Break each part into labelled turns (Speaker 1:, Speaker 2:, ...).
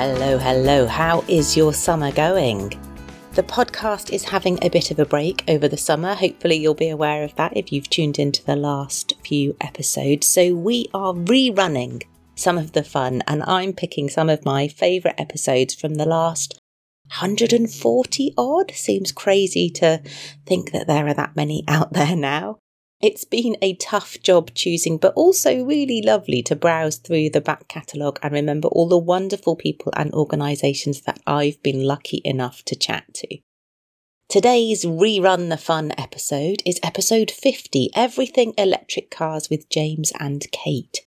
Speaker 1: Hello, hello. How is your summer going? The podcast is having a bit of a break over the summer. Hopefully, you'll be aware of that if you've tuned into the last few episodes. So, we are rerunning some of the fun, and I'm picking some of my favourite episodes from the last 140 odd. Seems crazy to think that there are that many out there now. It's been a tough job choosing, but also really lovely to browse through the back catalogue and remember all the wonderful people and organisations that I've been lucky enough to chat to. Today's Rerun the Fun episode is episode 50 Everything Electric Cars with James and Kate.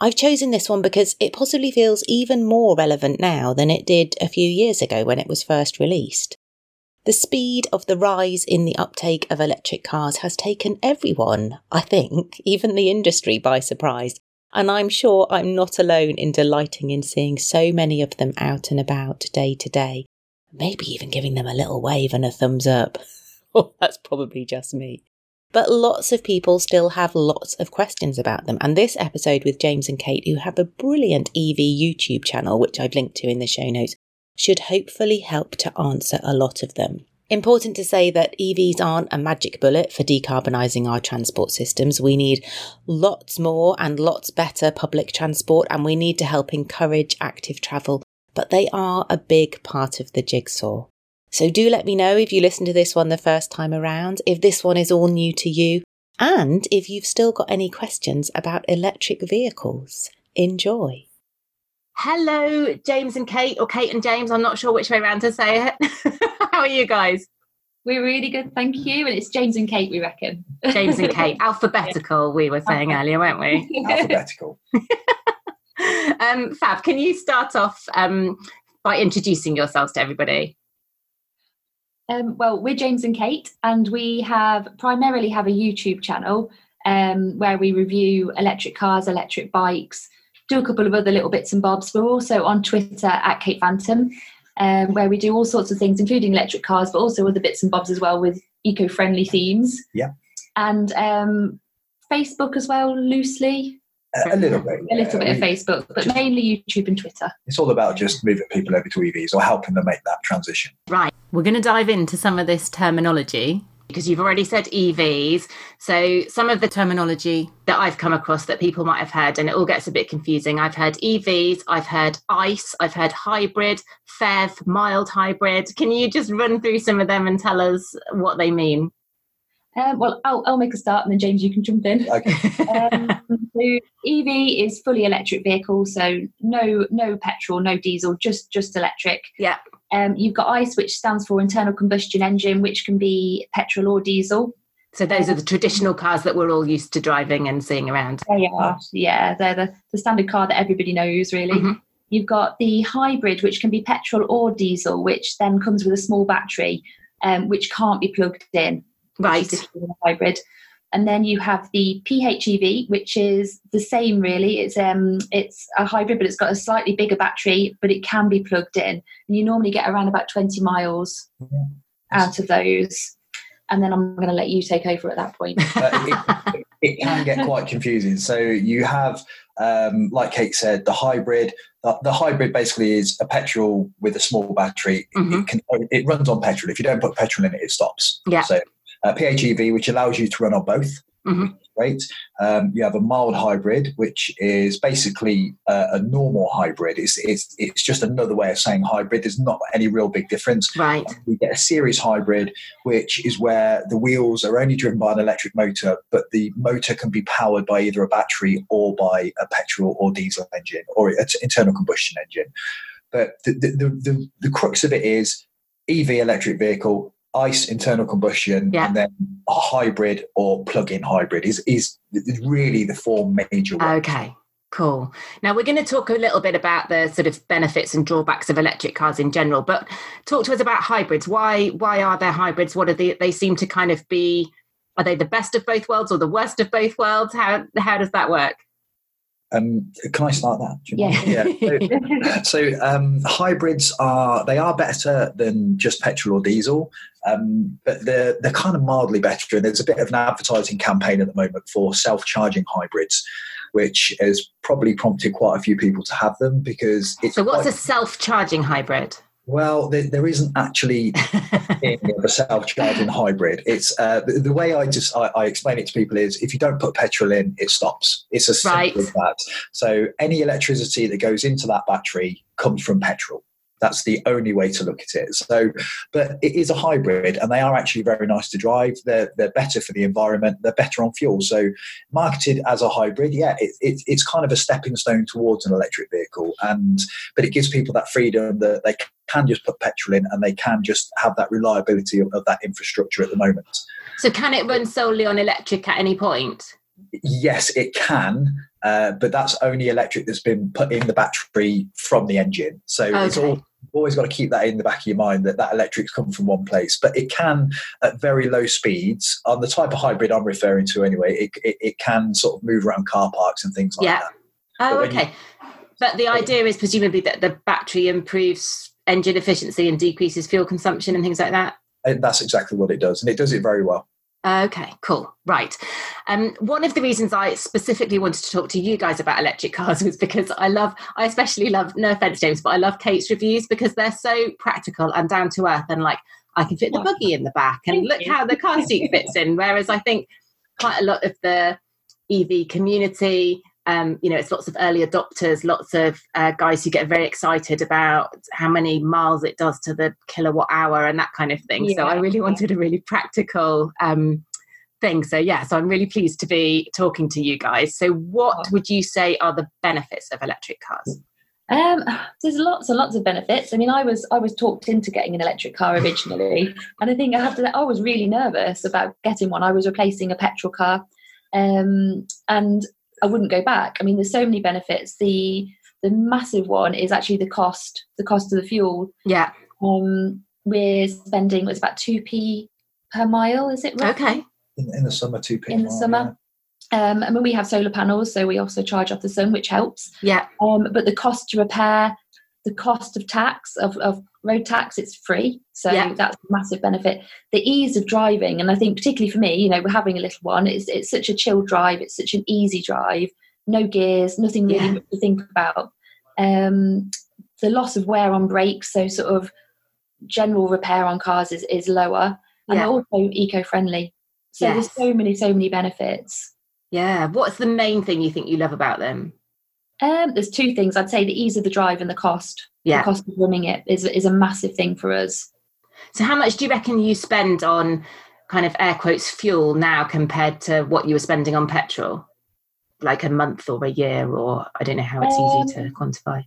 Speaker 1: I've chosen this one because it possibly feels even more relevant now than it did a few years ago when it was first released. The speed of the rise in the uptake of electric cars has taken everyone, I think, even the industry, by surprise. And I'm sure I'm not alone in delighting in seeing so many of them out and about day to day. Maybe even giving them a little wave and a thumbs up. oh, that's probably just me. But lots of people still have lots of questions about them. And this episode with James and Kate, who have a brilliant EV YouTube channel, which I've linked to in the show notes, should hopefully help to answer a lot of them. Important to say that EVs aren't a magic bullet for decarbonising our transport systems. We need lots more and lots better public transport, and we need to help encourage active travel, but they are a big part of the jigsaw. So do let me know if you listen to this one the first time around, if this one is all new to you, and if you've still got any questions about electric vehicles. Enjoy. Hello, James and Kate, or Kate and James. I'm not sure which way around to say it. How are you guys?
Speaker 2: We're really good, thank you. And it's James and Kate, we reckon.
Speaker 1: James and Kate, alphabetical, we were saying earlier, weren't we?
Speaker 3: Alphabetical.
Speaker 1: um, Fab, can you start off um, by introducing yourselves to everybody?
Speaker 2: Um, well, we're James and Kate, and we have primarily have a YouTube channel um, where we review electric cars, electric bikes, do a couple of other little bits and bobs. We're also on Twitter at Kate Phantom, um, where we do all sorts of things, including electric cars, but also other bits and bobs as well with eco-friendly themes.
Speaker 3: Yeah.
Speaker 2: And um, Facebook as well, loosely.
Speaker 3: A, a little bit.
Speaker 2: A little
Speaker 3: yeah.
Speaker 2: bit
Speaker 3: We-
Speaker 2: of Facebook, but mainly YouTube and Twitter.
Speaker 3: It's all about just moving people over to EVs or helping them make that transition.
Speaker 1: Right, we're going to dive into some of this terminology because you've already said EVs. So, some of the terminology that I've come across that people might have heard, and it all gets a bit confusing. I've heard EVs, I've heard ICE, I've heard hybrid, FEV, mild hybrid. Can you just run through some of them and tell us what they mean?
Speaker 2: Um, well, I'll, I'll make a start, and then James, you can jump in.
Speaker 3: Okay.
Speaker 2: um, so EV is fully electric vehicle, so no no petrol, no diesel, just just electric.
Speaker 1: Yeah.
Speaker 2: Um, you've got ICE, which stands for internal combustion engine, which can be petrol or diesel.
Speaker 1: So, those are the traditional cars that we're all used to driving and seeing around.
Speaker 2: They are, yeah, they're the, the standard car that everybody knows, really.
Speaker 1: Mhm.
Speaker 2: You've got the hybrid, which can be petrol or diesel, which then comes with a small battery, um, which can't be plugged in.
Speaker 1: Right.
Speaker 2: hybrid. And then you have the PHEV, which is the same really. It's um it's a hybrid, but it's got a slightly bigger battery, but it can be plugged in. And you normally get around about 20 miles
Speaker 3: Yeah.
Speaker 2: out of those. And then I'm going to let you take over at that point.
Speaker 3: It, it can get quite confusing. So you have, um, like Kate said, the hybrid. The, the hybrid basically is a petrol with a small battery.
Speaker 1: Mhm.
Speaker 3: It, can, it runs on petrol. If you don't put petrol in it, it stops.
Speaker 1: Yeah.
Speaker 3: So uh, PHEV, which allows you to run on both.
Speaker 1: Mhm.
Speaker 3: great. Um, you have a mild hybrid, which is basically uh, a normal hybrid. It's, it's, it's just another way of saying hybrid. There's not any real big difference.
Speaker 1: Right.
Speaker 3: We get a series hybrid, which is where the wheels are only driven by an electric motor, but the motor can be powered by either a battery or by a petrol or diesel engine or an internal combustion engine. But the, the, the, the crux of it is EV electric vehicle, ICE internal combustion,
Speaker 1: Yeah.
Speaker 3: and then a hybrid or plug-in hybrid is is really the four major ones.
Speaker 1: Okay, cool. Now we're going to talk a little bit about the sort of benefits and drawbacks of electric cars in general, but talk to us about hybrids. Why why are there hybrids? What are they? They seem to kind of be. Are they the best of both worlds or the worst of both worlds? How how does that work?
Speaker 3: Um, can I start that?
Speaker 1: Yeah.
Speaker 3: yeah. So, so um, hybrids are they are better than just petrol or diesel, um, but they're they're kind of mildly better. And there's a bit of an advertising campaign at the moment for self-charging hybrids, which has probably prompted quite a few people to have them because it's
Speaker 1: So what's
Speaker 3: quite-
Speaker 1: a self-charging hybrid?
Speaker 3: well, there, there isn't actually a self-charging hybrid. It's uh, the, the way I just I, I explain it to people is if you don't put petrol in, it stops. It's as simple
Speaker 1: Right.
Speaker 3: as that. So any electricity that goes into that battery comes from petrol. That's the only way to look at it. So, but it is a hybrid, and they are actually very nice to drive. They're they're better for the environment. They're better on fuel. So, marketed as a hybrid, yeah, it, it, it's kind of a stepping stone towards an electric vehicle, and but it gives people that freedom that they can just put petrol in and they can just have that reliability of, of that infrastructure at the moment.
Speaker 1: So can it run solely on electric at any point?
Speaker 3: Yes, it can, uh, but that's only electric that's been put in the battery from the engine. So it's all, always got to keep that in the back of your mind that that electric's come from one place. But it can, at very low speeds, on the type of hybrid I'm referring to anyway, it, it, it can sort of move around car parks and things like
Speaker 1: Yeah.
Speaker 3: that.
Speaker 1: Oh,
Speaker 3: But when you-
Speaker 1: okay. But the idea is presumably that the battery improves engine efficiency and decreases fuel consumption and things like that.
Speaker 3: And that's exactly what it does, and it does it very well.
Speaker 1: Okay, cool. Right. Um, one of the reasons I specifically wanted to talk to you guys about electric cars was because I love, I especially love, no offense, James, but I love Kate's reviews because they're so practical and down to earth and like, I can fit the buggy in the back and look how the car seat fits in. Whereas I think quite a lot of the EV community, um, you know, it's lots of early adopters, lots of uh, guys who get very excited about how many miles it does to the kilowatt hour and that kind of thing. So I really wanted a really practical um, thing. So yeah, so I'm really pleased to be talking to you guys. So what would you say are the benefits of electric cars?
Speaker 2: Um, there's lots and lots of benefits. I mean, I was I was talked into getting an electric car originally, and I think I have to. I was really nervous about getting one. I was replacing a petrol car, um, and I wouldn't go back. I mean, there's so many benefits. The the massive one is actually the cost. The cost of the fuel.
Speaker 1: Yeah.
Speaker 2: Um, we're spending it's about two p per mile. Is it right?
Speaker 1: Okay.
Speaker 3: In, in the summer, two p.
Speaker 2: In the summer. Um, I mean, we have solar panels, so we also charge off the sun, which helps.
Speaker 1: Yeah.
Speaker 2: Um, but the cost to repair, the cost of tax of, of road tax, it's free. So
Speaker 1: Yeah.
Speaker 2: that's a massive benefit. The ease of driving, and I think particularly for me, you know, we're having a little one. It's it's such a chill drive. It's such an easy drive. No gears, nothing really
Speaker 1: Yeah.
Speaker 2: to think about. Um, the loss of wear on brakes, so sort of general repair on cars is, is lower, and
Speaker 1: Yeah.
Speaker 2: also eco-friendly. So
Speaker 1: Yes.
Speaker 2: there's so many, so many benefits.
Speaker 1: Yeah. What's the main thing you think you love about them?
Speaker 2: Um, there's two things. I'd say the ease of the drive and the cost.
Speaker 1: Yeah.
Speaker 2: The cost of running it is is a massive thing for us.
Speaker 1: So how much do you reckon you spend on kind of air quotes fuel now compared to what you were spending on petrol? Like a month or a year or I don't know how it's easy to
Speaker 2: Um,
Speaker 1: quantify.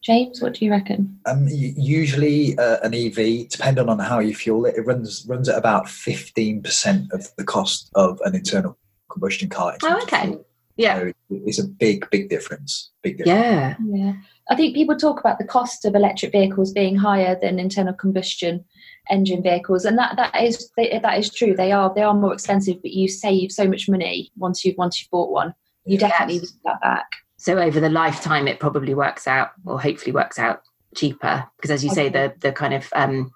Speaker 2: James, what do you reckon?
Speaker 3: Um, usually, uh, an EV, depending on how you fuel it, it runs runs at about fifteen percent of the cost of an internal combustion car.
Speaker 1: Oh,
Speaker 3: terms of
Speaker 1: okay.
Speaker 3: Fuel.
Speaker 1: Yeah.
Speaker 3: So it's a big, big difference. Big difference.
Speaker 1: Yeah.
Speaker 2: Yeah, I think people talk about the cost of electric vehicles being higher than internal combustion engine vehicles, and that that is that is true. They are they are more expensive, but you save so much money once you've once you've bought one. You
Speaker 3: Yeah.
Speaker 2: definitely get that back.
Speaker 1: So over the lifetime, it probably works out, or hopefully works out cheaper, because as you say, the the kind of um,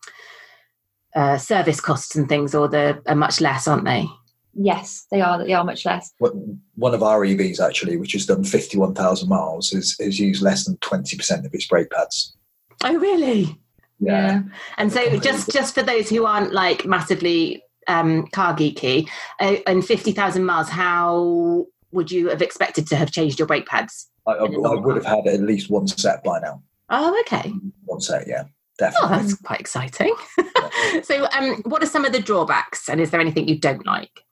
Speaker 1: uh, service costs and things, or the are much less, aren't they?
Speaker 2: Yes, they are. They are much less.
Speaker 3: One of our EVs actually, which has done fifty-one thousand miles, has, has used less than twenty percent of its brake pads.
Speaker 1: Oh, really?
Speaker 2: Yeah.
Speaker 1: And so, just just for those who aren't like massively um, car geeky, uh, and fifty thousand miles, how would you have expected to have changed your brake pads?
Speaker 3: I, I, I would have had at least one set by now.
Speaker 1: Oh, okay.
Speaker 3: One set, yeah,
Speaker 1: Oh,
Speaker 3: definitely.
Speaker 1: that's quite exciting. so, um, what are some of the drawbacks, and is there anything you don't like?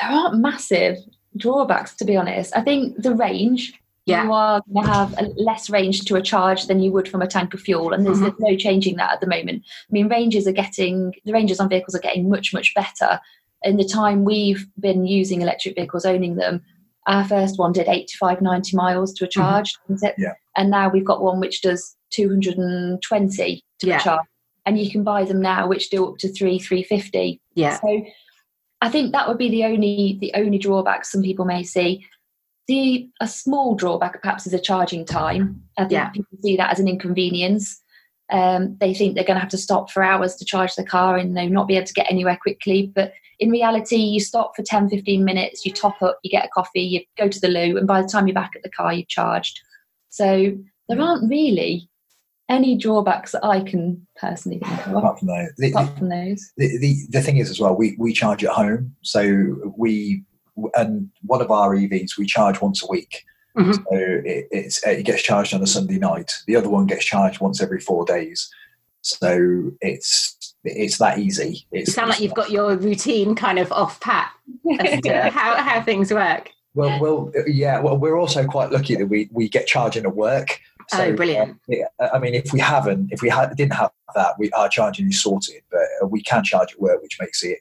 Speaker 2: There aren't massive drawbacks, to be honest. I think the range.
Speaker 1: Yeah.
Speaker 2: You are going to have a less range to a charge than you would from a tank of fuel, and there's,
Speaker 1: Mhm.
Speaker 2: there's no changing that at the moment. I mean, ranges are getting the ranges on vehicles are getting much much better. In the time we've been using electric vehicles, owning them, our first one did 85, 90 miles to a charge, didn't it?
Speaker 3: Yeah.
Speaker 2: and now we've got one which does 220 to
Speaker 1: Yeah.
Speaker 2: a charge, and you can buy them now which do up to three, 350.
Speaker 1: Yeah.
Speaker 2: So I think that would be the only the only drawback some people may see. The a small drawback perhaps is a charging time. I think
Speaker 1: Yeah.
Speaker 2: people see that as an inconvenience. Um, they think they're going to have to stop for hours to charge the car and they'll not be able to get anywhere quickly. But in reality, you stop for 10, 15 minutes, you top up, you get a coffee, you go to the loo, and by the time you're back at the car, you've charged. So there aren't really any drawbacks that I can personally think of
Speaker 3: Apart from those. The,
Speaker 2: apart from those.
Speaker 3: the, the, the thing is as well, we, we charge at home. So we, and one of our EVs, we charge once a week.
Speaker 1: Mhm.
Speaker 3: So it, it's, it gets charged on a Sunday night. The other one gets charged once every four days. So it's, it's that easy. It's,
Speaker 1: You sound like you've got your routine kind of off pat as to how, how things work.
Speaker 3: Well, well, yeah. Well, we're also quite lucky that we, we get charging at work.
Speaker 1: Oh, brilliant.
Speaker 3: uh, yeah, I mean, if we haven't, if we ha- didn't have that, we our charging is sorted, but uh, we can charge at work, which makes it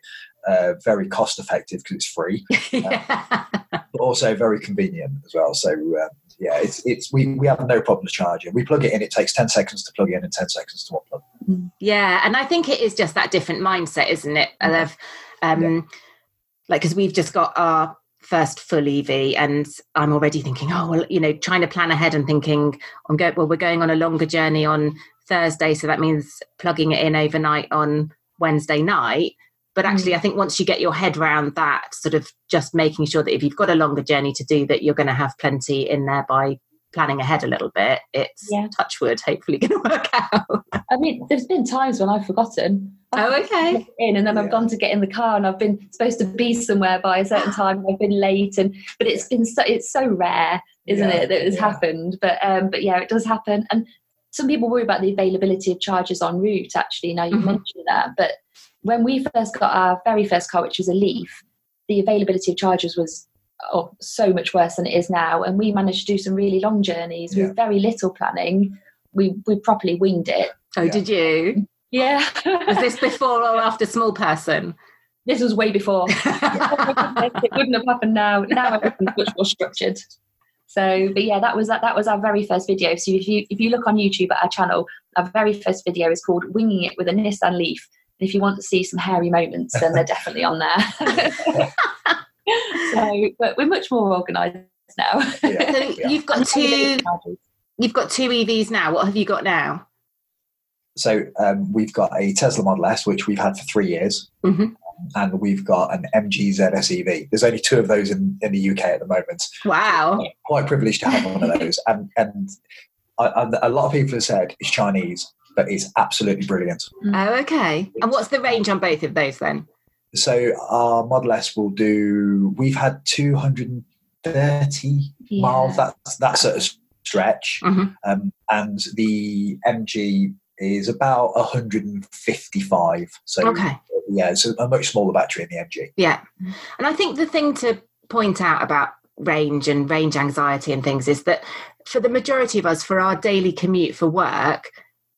Speaker 3: uh, very cost effective because it's free,
Speaker 1: yeah.
Speaker 3: but also very convenient as well. So um, yeah, it's it's we, we have no problems charging. We plug it in; it takes ten seconds to plug in and ten seconds to unplug.
Speaker 1: Yeah, and I think it is just that different mindset, isn't it? Of, um, like, because we've just got our first full EV, and I'm already thinking, oh well, you know, trying to plan ahead and thinking, I'm going. Well, we're going on a longer journey on Thursday, so that means plugging it in overnight on Wednesday night. But actually, I mm. think once you get your head around that, sort of just making sure that if you've got a longer journey to do, that you're going to have plenty in there by planning ahead a little bit. It's
Speaker 2: Yeah.
Speaker 1: touch wood, hopefully going to work out.
Speaker 2: I mean, there's been times when I've forgotten.
Speaker 1: Oh,
Speaker 2: I've
Speaker 1: okay.
Speaker 2: In and then I've
Speaker 3: Yeah.
Speaker 2: gone to get in the car and I've been supposed to be somewhere by a certain time and I've been late and but it's been so it's so rare, isn't
Speaker 3: Yeah,
Speaker 2: it, that it's happened. But um but yeah, it does happen. And some people worry about the availability of chargers en route actually. Now you
Speaker 1: Mhm.
Speaker 2: mentioned that. But when we first got our very first car, which was a Leaf, the availability of chargers was oh, so much worse than it is now. And we managed to do some really long journeys
Speaker 3: Yeah.
Speaker 2: with very little planning. We we properly winged it.
Speaker 1: Oh,
Speaker 3: Yeah.
Speaker 1: did you?
Speaker 2: Yeah.
Speaker 1: Was this before or after small person?
Speaker 2: this was way before. it wouldn't have happened now. Now everything's much more structured. So, but yeah, that was that. That was our very first video. So if you if you look on YouTube at our channel, our very first video is called "Winging It with a Nissan Leaf." And if you want to see some hairy moments, then they're definitely on there. so, but we're much more organised now.
Speaker 3: Yeah,
Speaker 1: so you've got two. You've got two EVs now. What have you got now?
Speaker 3: So um, we've got a Tesla Model S, which we've had for three years,
Speaker 1: Mhm.
Speaker 3: and we've got an MG ZS EV. There's only two of those in, in the UK at the moment.
Speaker 1: Wow.
Speaker 3: Quite privileged to have one of those, and and I, I, a lot of people have said it's Chinese, but it's absolutely brilliant.
Speaker 1: Oh, okay. And what's the range on both of those then?
Speaker 3: So our Model S will do. We've had 230 miles. That's that sort of stretch,
Speaker 1: Mhm.
Speaker 3: um, and the MG is about 155. So
Speaker 1: Okay.
Speaker 3: yeah, it's a, a much smaller battery in the MG.
Speaker 1: Yeah. And I think the thing to point out about range and range anxiety and things is that for the majority of us, for our daily commute for work,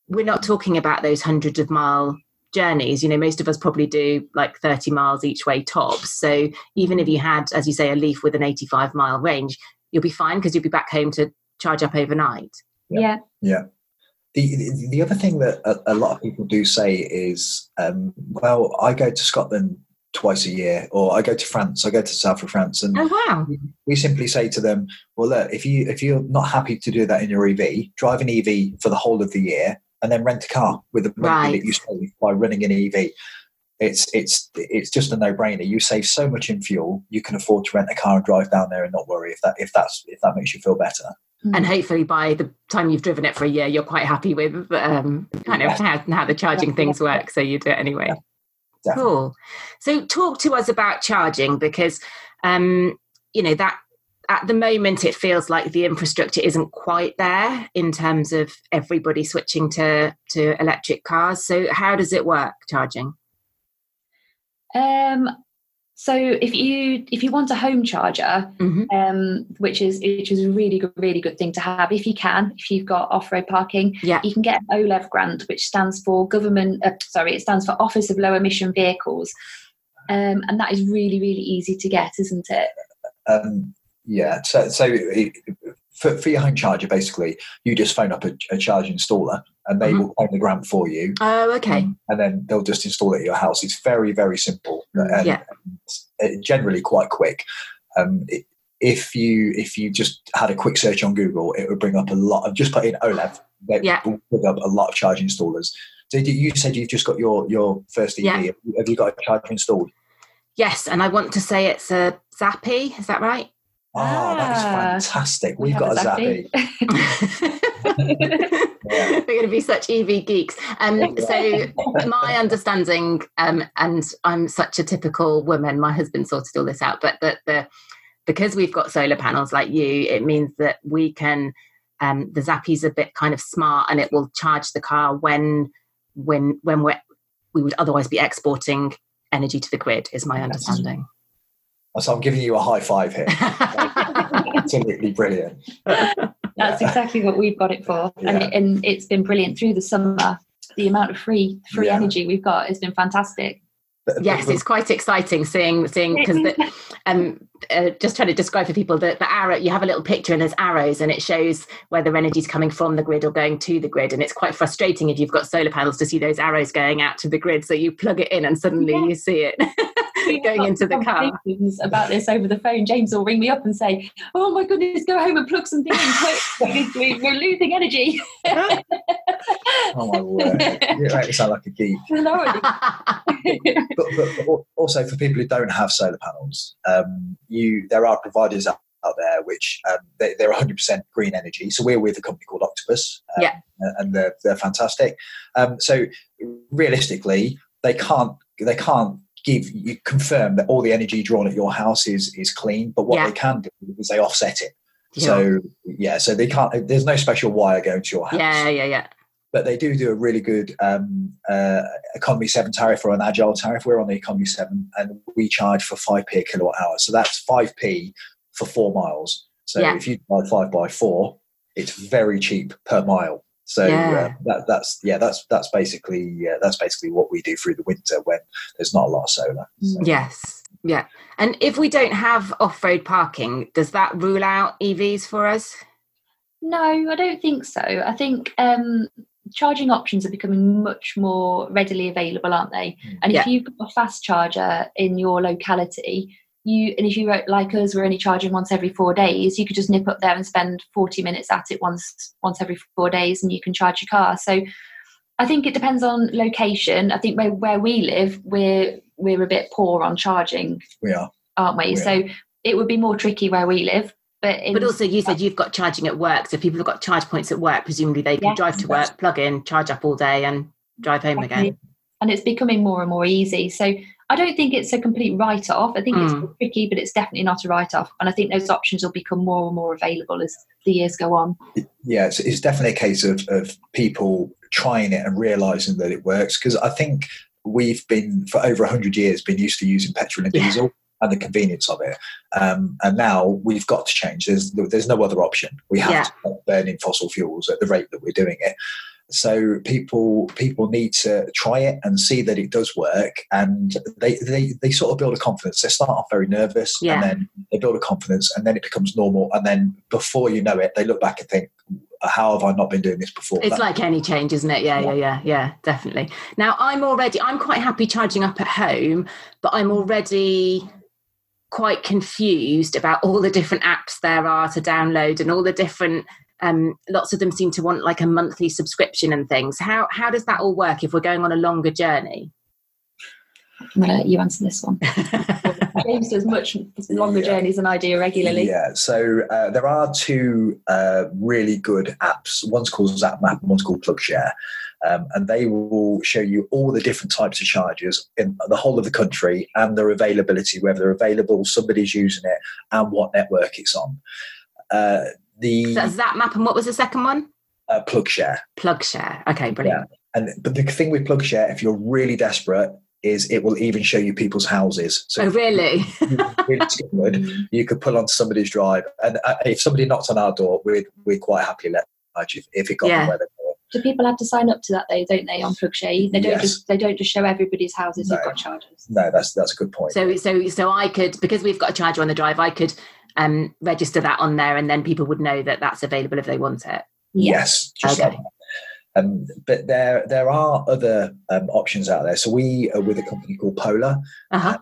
Speaker 1: we're not talking about those hundreds of mile journeys. You know, most of us probably do like 30 miles each way tops. So even if you had, as you say, a leaf with an 85 mile range, you'll be fine because you'll be back home to charge up overnight.
Speaker 2: Yeah.
Speaker 3: The, the, the other thing that a, a lot of people do say is, um, well, I go to Scotland twice a year, or I go to France, I go to the south of France, and
Speaker 1: Oh, wow.
Speaker 3: we simply say to them, well, look, if you if you're not happy to do that in your EV, drive an EV for the whole of the year, and then rent a car with the money
Speaker 1: Right.
Speaker 3: that you save by running an EV. It's it's it's just a no brainer. You save so much in fuel, you can afford to rent a car and drive down there and not worry if that if that's if that makes you feel better.
Speaker 1: and hopefully by the time you've driven it for a year you're quite happy with um, kind of how, how the charging things work so you do it anyway
Speaker 3: Definitely.
Speaker 1: Cool. So, talk to us about charging because, um, you know, that at the moment it feels like the infrastructure isn't quite there in terms of everybody switching to to electric cars. So, how does it work charging?
Speaker 2: Um, so if you if you want a home charger,
Speaker 1: Mhm.
Speaker 2: um, which is which is a really good really good thing to have if you can, if you've got off road parking,
Speaker 1: Yeah.
Speaker 2: you can get an OLEV grant, which stands for government. Uh, sorry, it stands for Office of Low Emission Vehicles, um, and that is really really easy to get, isn't it?
Speaker 3: Um, yeah. So, so it, for, for your home charger, basically, you just phone up a, a charge installer, and they
Speaker 1: Mhm.
Speaker 3: will claim the grant for you,
Speaker 1: Oh, okay.
Speaker 3: and then they'll just install it at your house. It's very, very simple, and,
Speaker 1: Yeah.
Speaker 3: and generally quite quick. Um, it, if you if you just had a quick search on Google, it would bring up a lot of just put in OLEV.
Speaker 1: Yeah.
Speaker 3: will bring up a lot of charge installers. Did you, you said you've just got your your first EV?
Speaker 1: Yeah.
Speaker 3: Have you got a charger installed?
Speaker 1: Yes, and I want to say it's a Zappi. Is that right?
Speaker 3: Oh, that is
Speaker 2: Ah.
Speaker 3: fantastic.
Speaker 2: We
Speaker 3: We've
Speaker 2: have
Speaker 3: got a
Speaker 2: a
Speaker 3: Zappi. Yeah.
Speaker 1: We're going to be such EV geeks. Um, so, my understanding, um, and I'm such a typical woman, my husband sorted all this out, but that the because we've got solar panels like you, it means that we can. Um, the Zappi's a bit kind of smart, and it will charge the car when when when we're, we would otherwise be exporting energy to the grid. Is my understanding.
Speaker 3: So I'm giving you a high five here. Absolutely brilliant.
Speaker 2: That's
Speaker 3: Yeah.
Speaker 2: exactly what we've got it for, and,
Speaker 3: Yeah.
Speaker 2: it, and it's been brilliant through the summer. The amount of free free
Speaker 3: Yeah.
Speaker 2: energy we've got has been fantastic.
Speaker 1: Yes, it's quite exciting seeing seeing because um, uh, just trying to describe for people that the arrow you have a little picture and there's arrows and it shows whether energy is coming from the grid or going to the grid and it's quite frustrating if you've got solar panels to see those arrows going out to the grid so you plug it in and suddenly
Speaker 2: Yeah.
Speaker 1: you see it going into the car
Speaker 2: About this over the phone, James will ring me up and say, "Oh my goodness, go home and plug something in quick we, we're losing energy."
Speaker 3: oh my word. You make me sound like a geek. But, but, but also for people who don't have solar panels, um, you there are providers out, out there which um, they, they're 100% green energy. So we're with a company called Octopus, um,
Speaker 1: Yeah.
Speaker 3: and they're they're fantastic. Um, so realistically, they can't they can't give you confirm that all the energy drawn at your house is is clean. But what
Speaker 1: Yeah.
Speaker 3: they can do is they offset it.
Speaker 1: Yeah.
Speaker 3: So yeah, so they can't. There's no special wire going to your house.
Speaker 1: yeah yeah yeah
Speaker 3: But they do do a really good um, uh, economy seven tariff or an agile tariff. We're on the economy seven, and we charge for five p a kilowatt hour. So that's five p for four miles. So
Speaker 1: Yeah.
Speaker 3: if you divide five by four, it's very cheap per mile. So
Speaker 1: Yeah.
Speaker 3: uh, that, that's yeah, that's that's basically yeah, that's basically what we do through the winter when there's not a lot of solar. So,
Speaker 1: yes yeah and if we don't have off-road parking does that rule out evs for us
Speaker 2: no, I don't think so. I think um, charging options are becoming much more readily available, aren't they?
Speaker 3: Mm.
Speaker 2: And
Speaker 1: Yeah.
Speaker 2: if you've got a fast charger in your locality, you and if you were like us, we're only charging once every four days. You could just nip up there and spend forty minutes at it once once every four days, and you can charge your car. So. I think it depends on location. I think where, where we live, we're we're a bit poor on charging,
Speaker 3: we are.
Speaker 2: aren't we?
Speaker 3: We
Speaker 2: So it would be more tricky where we live. But in,
Speaker 1: but also you said you've got charging at work so people have got charge points at work presumably they can
Speaker 2: Yes.
Speaker 1: drive to work plug in charge up all day and drive home again
Speaker 2: and it's becoming more and more easy. So I don't think it's a complete write off. I think
Speaker 1: Mm.
Speaker 2: it's tricky, but it's definitely not a write off. And I think those options will become more and more available as the years go on.
Speaker 3: yeah, it's, it's definitely a case of, of people trying it and realizing that it works. Because I think we've been for over hundred years been used to using petrol and
Speaker 1: Yeah.
Speaker 3: diesel and the convenience of it, um, and now we've got to change. There's there's no other option. We have
Speaker 1: Yeah.
Speaker 3: to stop burning fossil fuels at the rate that we're doing it. So people people need to try it and see that it does work, and they they, they sort of build a confidence. They start off very nervous,
Speaker 1: Yeah.
Speaker 3: and then they build a confidence, and then it becomes normal, and then before you know it, they look back and think, "How have I not been doing this before?"
Speaker 1: It's
Speaker 3: That-
Speaker 1: like any change, isn't it? Yeah, yeah, yeah, yeah, definitely. Now, I'm already, I'm quite happy charging up at home, but I'm already quite confused about all the different apps there are to download and all the different. Um, lots of them seem to want like a monthly subscription and things. How how does that all work if we're going on a longer journey?
Speaker 2: I'm going to let you answer this one. James does much longer
Speaker 3: Yeah.
Speaker 2: journeys than I do regularly.
Speaker 3: Yeah, so uh, there are two uh, really good apps. One's called ZapMap and one's called PlugShare. Um, and they will show you all the different types of chargers in the whole of the country and their availability, whether they're available, somebody's using it, and what network it's on. Uh, the
Speaker 1: so Zapmap and what was the second one?
Speaker 3: Uh, PlugShare.
Speaker 1: PlugShare. Okay, brilliant.
Speaker 3: Yeah. And but the thing with PlugShare, if you're really desperate, is it will even show you people's houses.
Speaker 1: So oh, really?
Speaker 3: really you could pull on somebody's drive, and uh, if somebody knocks on our door, we'd we'd quite happily let if, if it got yeah. where they
Speaker 2: do people have to sign up to that though, don't they, on PlugShare? They don't yes. just they don't just show everybody's houses no. who've got chargers.
Speaker 3: No, that's that's a good point.
Speaker 1: So so so I could because we've got a charger on the drive, I could um, register that on there, and then people would know that that's available if they want it.
Speaker 3: Yes. okay. Like um, but there there are other um, options out there. So we are with a company called Polar.
Speaker 1: Uh-huh.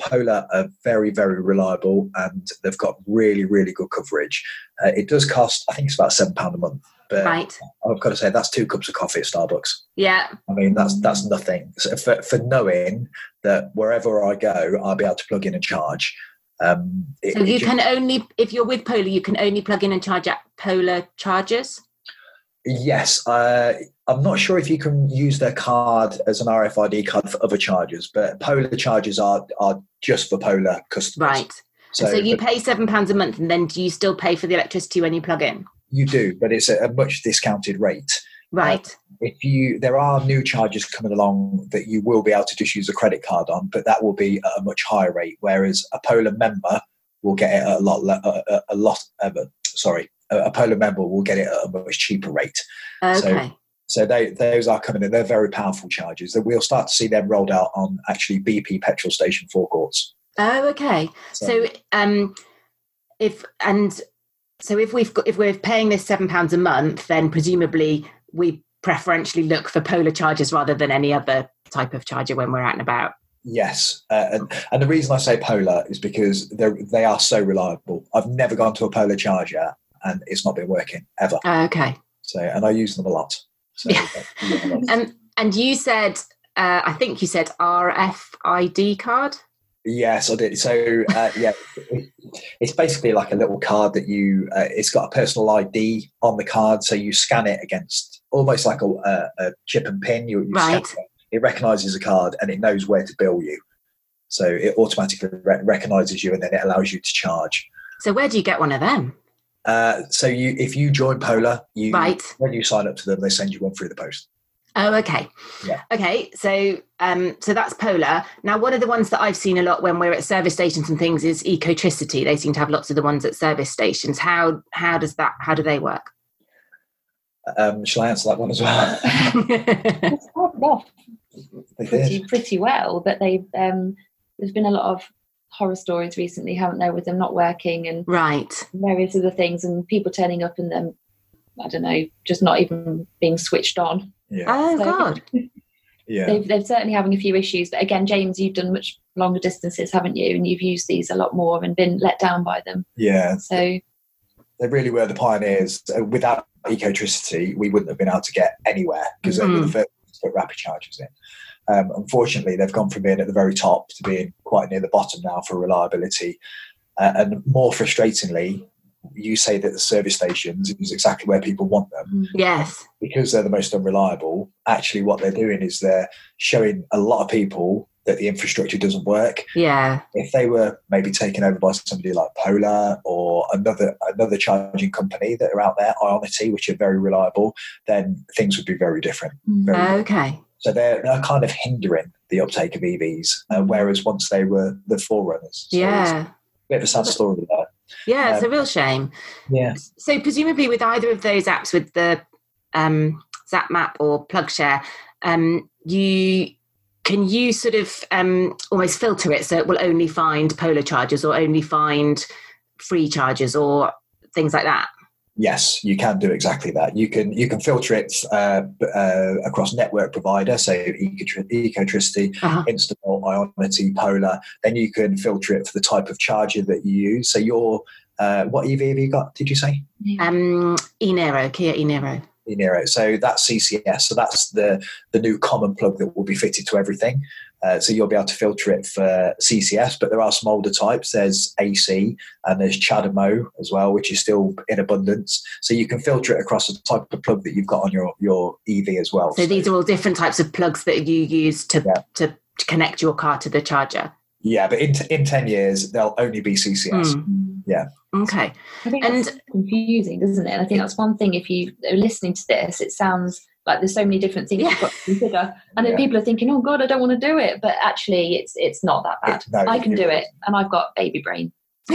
Speaker 3: Polar are very, very reliable and they've got really, really good coverage. Uh, it does cost, I think it's about £7 a month. But
Speaker 1: right.
Speaker 3: I've got to say that's two cups of coffee at Starbucks.
Speaker 1: Yeah.
Speaker 3: I mean that's that's nothing. So for, for knowing that wherever I go, I'll be able to plug in and charge. Um,
Speaker 1: it, so you just, can only, if you're with Polar, you can only plug in and charge at Polar chargers.
Speaker 3: Yes, uh, I'm not sure if you can use their card as an RFID card for other chargers, but Polar chargers are are just for Polar customers.
Speaker 1: Right. So, so you pay seven pounds a month, and then do you still pay for the electricity when you plug in?
Speaker 3: You do, but it's a, a much discounted rate.
Speaker 1: Right. Uh,
Speaker 3: if you, there are new charges coming along that you will be able to just use a credit card on, but that will be at a much higher rate. Whereas a Polar member will get it at a lot, a, a lot. Uh, sorry, a Polar member will get it at a much cheaper rate.
Speaker 1: Okay. So,
Speaker 3: so they, those are coming in. They're very powerful charges That we'll start to see them rolled out on actually BP petrol station forecourts.
Speaker 1: Oh, okay. So, so um, if and so if we've got if we're paying this seven pounds a month, then presumably we preferentially look for polar chargers rather than any other type of charger when we're out and about.
Speaker 3: Yes, uh, and, and the reason I say polar is because they they are so reliable. I've never gone to a polar charger and it's not been working ever.
Speaker 1: Oh, okay.
Speaker 3: So, and I use them a lot. So, yeah.
Speaker 1: and and you said, uh, I think you said RFID card.
Speaker 3: Yes, I did. So, uh, yeah, it's basically like a little card that you. Uh, it's got a personal ID on the card, so you scan it against almost like a, a chip and pin. You, you
Speaker 1: right.
Speaker 3: It, it recognizes a card and it knows where to bill you. So it automatically re- recognizes you and then it allows you to charge.
Speaker 1: So where do you get one of them?
Speaker 3: Uh, so you, if you join Polar, you
Speaker 1: right.
Speaker 3: when you sign up to them, they send you one through the post.
Speaker 1: Oh, okay.
Speaker 3: Yeah.
Speaker 1: Okay, so um, so that's Polar. Now, one of the ones that I've seen a lot when we're at service stations and things is Ecotricity. They seem to have lots of the ones at service stations. How how does that? How do they work?
Speaker 3: Um, shall I answer that one as well?
Speaker 2: it's off pretty pretty well, but they um, there's been a lot of horror stories recently, haven't there, with them not working and
Speaker 1: right
Speaker 2: various other things, and people turning up and them, I don't know, just not even being switched on.
Speaker 3: Yeah. Oh
Speaker 1: so, God.
Speaker 3: yeah.
Speaker 2: They've, they're certainly having a few issues, but again, James, you've done much longer distances, haven't you? And you've used these a lot more and been let down by them.
Speaker 3: Yeah.
Speaker 2: So
Speaker 3: they really were the pioneers. Without Ecotricity, we wouldn't have been able to get anywhere because mm-hmm. they were the first to put rapid chargers in. Um, unfortunately, they've gone from being at the very top to being quite near the bottom now for reliability. Uh, and more frustratingly, you say that the service stations is exactly where people want them.
Speaker 1: Mm. Yes.
Speaker 3: Because they're the most unreliable, actually, what they're doing is they're showing a lot of people that the infrastructure doesn't work.
Speaker 1: Yeah.
Speaker 3: If they were maybe taken over by somebody like Polar or another another charging company that are out there, Ionity, which are very reliable, then things would be very different.
Speaker 1: Mm. Very okay. Different.
Speaker 3: So they're, they're kind of hindering the uptake of EVs, uh, whereas once they were the forerunners.
Speaker 1: So yeah.
Speaker 3: bit of a sad story there.
Speaker 1: Yeah, um, it's a um, real shame.
Speaker 3: Yeah.
Speaker 1: So presumably with either of those apps, with the um, Zapmap or PlugShare, um, you can you sort of um, almost filter it so it will only find polar chargers or only find free chargers or things like that
Speaker 3: yes you can do exactly that you can you can filter it uh, uh, across network provider so ecotricity uh-huh. instavolt ionity polar then you can filter it for the type of charger that you use so your uh, what ev have you got did you say
Speaker 1: um e-niro kia e-niro
Speaker 3: Niro. So that's CCS. So that's the the new common plug that will be fitted to everything. Uh, so you'll be able to filter it for CCS, but there are some older types. There's AC and there's CHAdeMO as well, which is still in abundance. So you can filter it across the type of plug that you've got on your, your EV as well.
Speaker 1: So, so these are all different types of plugs that you use to, yeah. to connect your car to the charger.
Speaker 3: Yeah, but in, in 10 years, they'll only be CCS. Mm. Yeah.
Speaker 1: Okay.
Speaker 2: I think and confusing, doesn't it? And I think that's one thing. If you are listening to this, it sounds like there's so many different things yeah. you've got to consider, and then yeah. people are thinking, "Oh God, I don't want to do it," but actually, it's it's not that bad. no, I can do it, and I've got baby brain.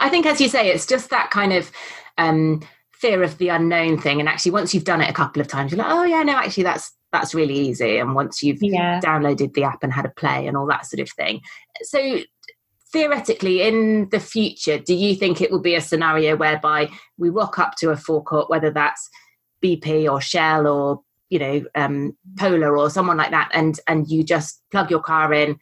Speaker 1: I think, as you say, it's just that kind of um, fear of the unknown thing, and actually, once you've done it a couple of times, you're like, "Oh yeah, no, actually, that's that's really easy." And once you've yeah. downloaded the app and had a play and all that sort of thing, so theoretically in the future do you think it will be a scenario whereby we rock up to a forecourt whether that's bp or shell or you know um, polar or someone like that and and you just plug your car in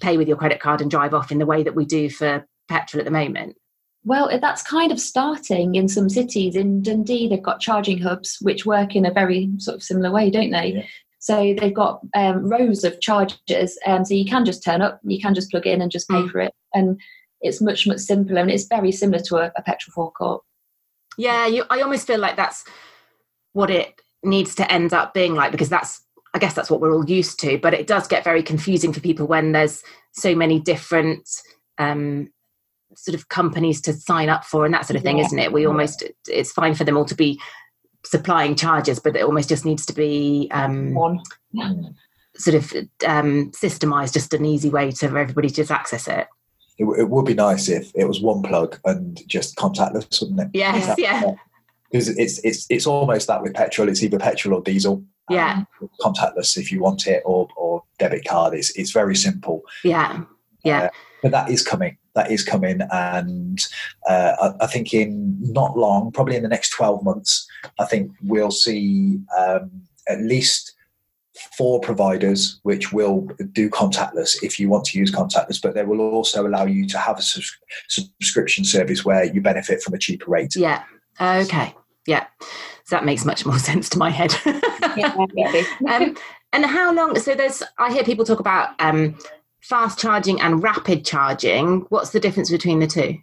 Speaker 1: pay with your credit card and drive off in the way that we do for petrol at the moment?
Speaker 2: Well that's kind of starting in some cities. In dundee they've got charging hubs which work in a very sort of similar way don't they? Yeah. So they've got um, rows of chargers, um, so you can just turn up, you can just plug in and just pay mm. for it, and it's much much simpler, and it's very similar to a, a petrol forecourt.
Speaker 1: Yeah, you, I almost feel like that's what it needs to end up being like because that's I guess that's what we're all used to, but it does get very confusing for people when there's so many different um, sort of companies to sign up for and that sort of thing, yeah. isn't it? We almost it's fine for them all to be supplying charges, but it almost just needs to be um, one sort of um, systemized, just an easy way to for everybody to just access it.
Speaker 3: it. It, would be nice if it was one plug and just contactless, wouldn't it?
Speaker 1: Yes, yeah.
Speaker 3: Because it's it's it's almost that with petrol. It's either petrol or diesel.
Speaker 1: Yeah.
Speaker 3: Um, contactless if you want it, or or debit card. It's it's very simple.
Speaker 1: Yeah. Yeah. Uh,
Speaker 3: but that is coming that is coming. And uh, I, I, think in not long, probably in the next 12 months, I think we'll see um, at least four providers which will do contactless if you want to use contactless, but they will also allow you to have a subs- subscription service where you benefit from a cheaper rate.
Speaker 1: Yeah. Okay. Yeah. So that makes much more sense to my head. yeah, um, and how long? So there's, I hear people talk about um, fast charging and rapid charging, what's the difference between the two?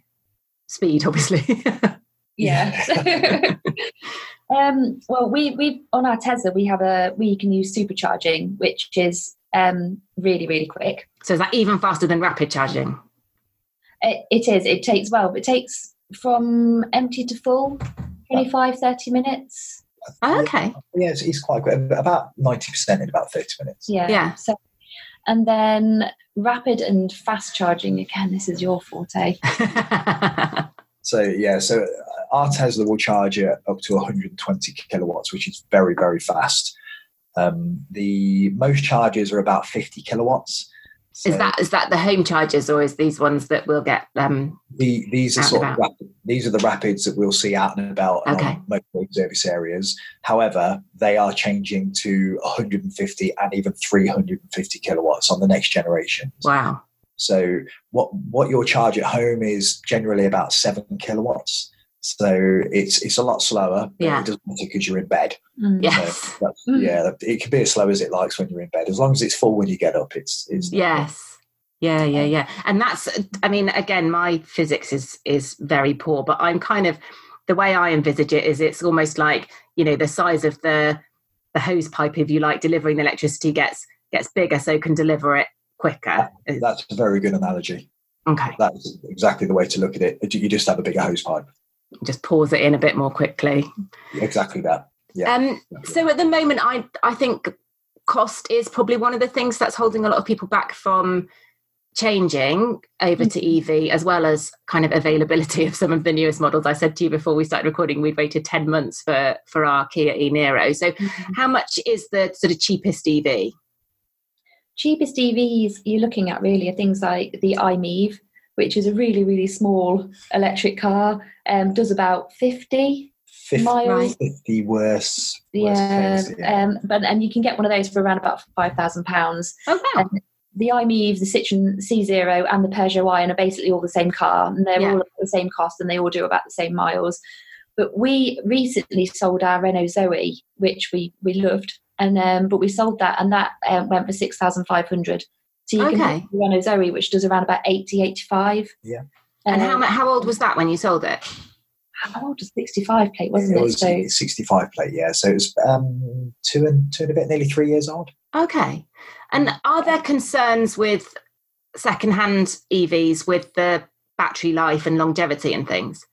Speaker 1: Speed, obviously.
Speaker 2: yeah. um, well, we we on our Tesla we have a we can use supercharging, which is um, really really quick.
Speaker 1: So is that even faster than rapid charging?
Speaker 2: It, it is. It takes well. It takes from empty to full 25 30 minutes
Speaker 1: oh, okay
Speaker 3: yeah it's, it's quite good. about 90% in about 30 minutes
Speaker 2: yeah
Speaker 1: yeah
Speaker 2: so and then rapid and fast charging again. This is your forte.
Speaker 3: So yeah so our tesla will charge it up to 120 kilowatts which is very very fast. Um, the most charges are about 50 kilowatts
Speaker 1: so is that is that the home charges or is these ones that we'll get um
Speaker 3: the, these are sort of rapid, these are the rapids that we'll see out and about okay. on motorway service areas. However they are changing to 150 and even 350 kilowatts on the next generation.
Speaker 1: Wow.
Speaker 3: So what what you'll charge at home is generally about seven kilowatts so it's it's a lot slower.
Speaker 1: Yeah.
Speaker 3: It doesn't matter because you're in bed.
Speaker 1: Mm. Yes.
Speaker 3: So mm. Yeah. It can be as slow as it likes when you're in bed. As long as it's full when you get up, it's it's.
Speaker 1: Yes. Yeah, yeah, yeah. And that's. I mean, again, my physics is is very poor, but I'm kind of the way I envisage it is it's almost like you know the size of the the hose pipe, if you like, delivering the electricity gets gets bigger, so can deliver it quicker.
Speaker 3: That's a very good analogy.
Speaker 1: Okay.
Speaker 3: That's exactly the way to look at it. You just have a bigger hose pipe
Speaker 1: just pause it in a bit more quickly.
Speaker 3: Exactly that. Yeah.
Speaker 1: Um, so at the moment, I I think cost is probably one of the things that's holding a lot of people back from changing over to mm-hmm. EV, as well as kind of availability of some of the newest models. I said to you before we started recording, we'd waited ten months for for our Kia e Niro. So, mm-hmm. how much is the sort of cheapest EV?
Speaker 2: Cheapest EVs you're looking at really are things like the i-MiEV, which is a really, really small electric car, um, does about 50, 50 miles.
Speaker 3: 50 worse.
Speaker 2: yeah. yeah. Um, but, and you can get one of those for around about £5,000.
Speaker 1: Oh, wow. Um,
Speaker 2: the i-MiEV, the Citroen C-Zero, and the Peugeot Ion are basically all the same car, and they're yeah. all the same cost, and they all do about the same miles. But we recently sold our Renault Zoe, which we we loved, and um, but we sold that, and that um, went for six thousand five hundred. So you
Speaker 1: Okay.
Speaker 2: can have the Renault Zoe, which does around about 80, 85.
Speaker 3: Yeah.
Speaker 1: And how
Speaker 2: Um,
Speaker 1: mu- how old was that when you sold it?
Speaker 2: how old was 65 plate, wasn't
Speaker 3: It
Speaker 2: it?
Speaker 3: was
Speaker 2: So
Speaker 3: 65 plate, yeah. So it was um, two and two and a bit, nearly three years old.
Speaker 1: Okay. And are there concerns with secondhand EVs with the battery life and longevity and things?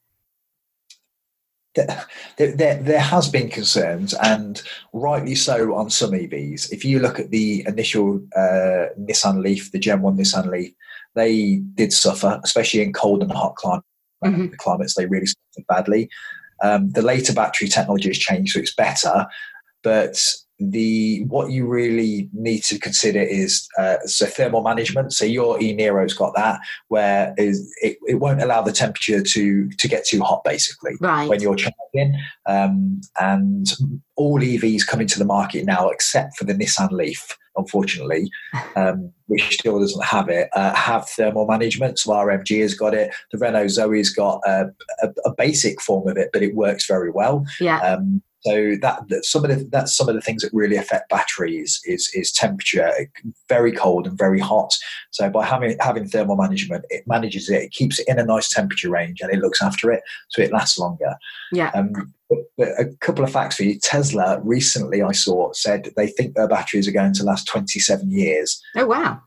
Speaker 3: There, there, there has been concerns, and rightly so, on some EVs. If you look at the initial uh, Nissan Leaf, the Gen 1 Nissan Leaf, they did suffer, especially in cold and hot clim-
Speaker 1: Mhm.
Speaker 3: climates. They really suffered badly. Um, the later battery technology has changed, so it's better. But the what you really need to consider is uh, so thermal management. So your e Niro's got that, where is it, it won't allow the temperature to to get too hot, basically
Speaker 1: Right.
Speaker 3: when you're charging. Um, and all EVs coming to the market now, except for the Nissan Leaf, unfortunately, um, which still doesn't have it, uh, have thermal management. So our MG has got it. The Renault Zoe's got a, a, a basic form of it, but it works very well.
Speaker 1: yeah.
Speaker 3: Um, so that, that some of the that's some of the things that really affect batteries is is temperature, very cold and very hot. So by having having thermal management, it manages it, it keeps it in a nice temperature range, and it looks after it, so it lasts longer.
Speaker 1: yeah.
Speaker 3: Um, but, but a couple of facts for you. Tesla recently, I saw, said they think their batteries are going to last 27 years.
Speaker 1: Oh wow.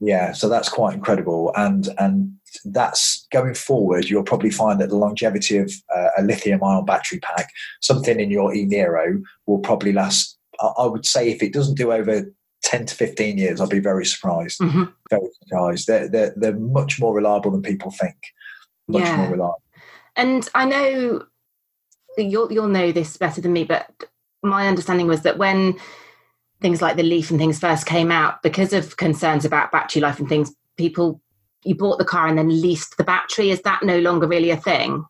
Speaker 3: Yeah, so that's quite incredible, and and that's going forward. You'll probably find that the longevity of uh, a lithium-ion battery pack, something in your e Niro, will probably last. I, I would say if it doesn't do over 10 to 15 years, I'll be very surprised.
Speaker 1: hmm
Speaker 3: Very surprised. They're they're, they're much more reliable than people think. Much
Speaker 1: Yeah.
Speaker 3: more reliable.
Speaker 1: And I know you'll you'll know this better than me, but my understanding was that when things like the Leaf and things first came out, because of concerns about battery life and things, people you bought the car and then leased the battery. Is that no longer really a thing?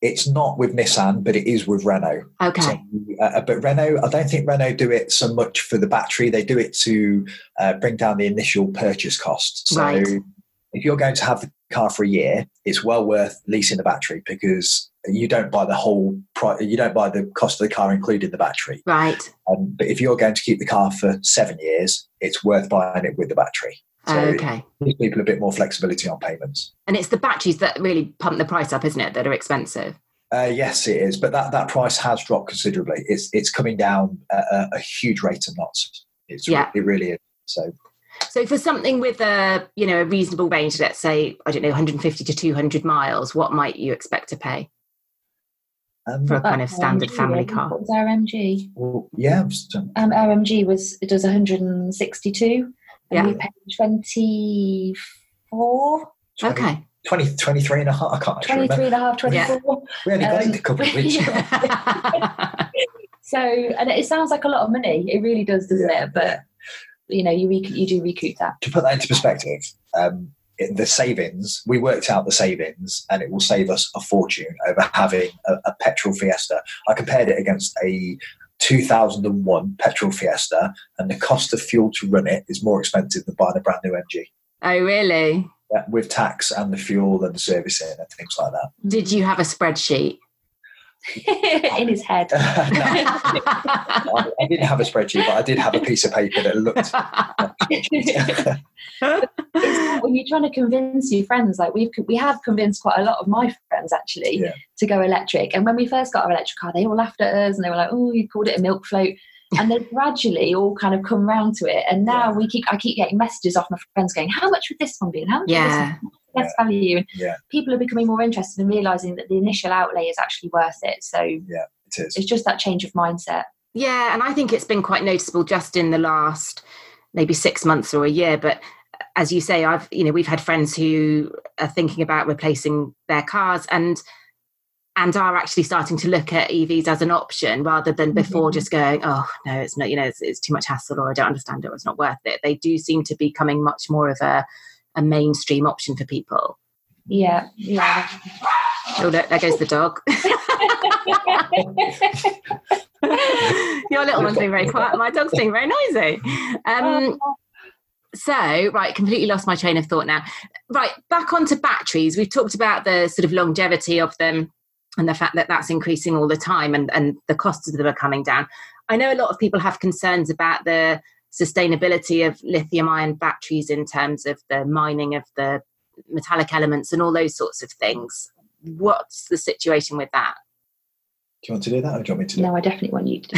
Speaker 3: It's not with Nissan, but it is with Renault.
Speaker 1: Okay.
Speaker 3: So, uh, but Renault, I don't think Renault do it so much for the battery. They do it to uh, bring down the initial purchase cost. So
Speaker 1: Right.
Speaker 3: if you're going to have the car for a year, it's well worth leasing the battery because you don't buy the whole price. You don't buy the cost of the car, including the battery.
Speaker 1: Right.
Speaker 3: Um, but if you're going to keep the car for seven years, it's worth buying it with the battery. So
Speaker 1: okay.
Speaker 3: it gives people a bit more flexibility on payments.
Speaker 1: And it's the batteries that really pump the price up, isn't it? That are expensive.
Speaker 3: Uh, yes, it is, but that, that price has dropped considerably. It's it's coming down at a, a huge rate of knots. It's
Speaker 1: Yeah.
Speaker 3: it really is. So
Speaker 1: So for something with a you know a reasonable range, let's say I don't know 150 to 200 miles, what might you expect to pay
Speaker 3: um,
Speaker 1: for a kind of standard
Speaker 2: RMG,
Speaker 1: family car?
Speaker 2: What was our MG?
Speaker 3: well, yeah, so-
Speaker 2: Um, our MG was it does 162.
Speaker 1: Yeah.
Speaker 2: And we paid 24,
Speaker 3: 20,
Speaker 1: Okay.
Speaker 3: 20, 23 and a half. I can't
Speaker 2: 23
Speaker 3: remember.
Speaker 2: and a half, 24.
Speaker 3: We only got
Speaker 2: um,
Speaker 3: it a couple of weeks ago.
Speaker 2: So, and it sounds like a lot of money. It really does, doesn't
Speaker 3: Yeah.
Speaker 2: it? But you know, you rec- you do recoup that.
Speaker 3: To put that into perspective, um, it- the savings, we worked out the savings and it will save us a fortune over having a, a petrol Fiesta. I compared it against a 2001 petrol Fiesta and the cost of fuel to run it is more expensive than buying a brand new MG.
Speaker 1: oh really?
Speaker 3: Yeah, with tax and the fuel and the servicing and things like that.
Speaker 1: Did you have a spreadsheet?
Speaker 2: in his head.
Speaker 3: No, I, I didn't have a spreadsheet, but I did have a piece of paper that looked.
Speaker 2: When you're trying to convince your friends, like we've we have convinced quite a lot of my friends actually
Speaker 3: Yeah.
Speaker 2: to go electric. And when we first got our electric car, they all laughed at us and they were like, "Oh, you called it a milk float." And they gradually all kind of come round to it. And now
Speaker 3: Yeah.
Speaker 2: we keep I keep getting messages off my friends going, "How much would this one be? And how much would this
Speaker 1: yeah.
Speaker 2: one? What's the best value?" And
Speaker 3: Yeah.
Speaker 2: people are becoming more interested in realizing that the initial outlay is actually worth it. So yeah,
Speaker 3: It is.
Speaker 2: it's just that change of mindset.
Speaker 1: Yeah, and I think it's been quite noticeable just in the last maybe six months or a year. But as you say, I've you know we've had friends who are thinking about replacing their cars and and are actually starting to look at EVs as an option rather than before
Speaker 2: Mhm.
Speaker 1: just going, oh no, it's not you know it's, it's too much hassle or I don't understand it or it's not worth it. They do seem to be coming much more of a a mainstream option for people.
Speaker 2: Yeah, yeah.
Speaker 1: Oh, look, there goes the dog. Your little one's being very quiet. My dog's being very noisy. Um, so, right, completely lost my train of thought now. Right, back onto batteries. We've talked about the sort of longevity of them and the fact that that's increasing all the time and, and the costs of them are coming down. I know a lot of people have concerns about the sustainability of lithium ion batteries in terms of the mining of the metallic elements and all those sorts of things. What's the situation with that?
Speaker 3: Do you want to do that, or do you want me to? Do
Speaker 2: no, I definitely want you to.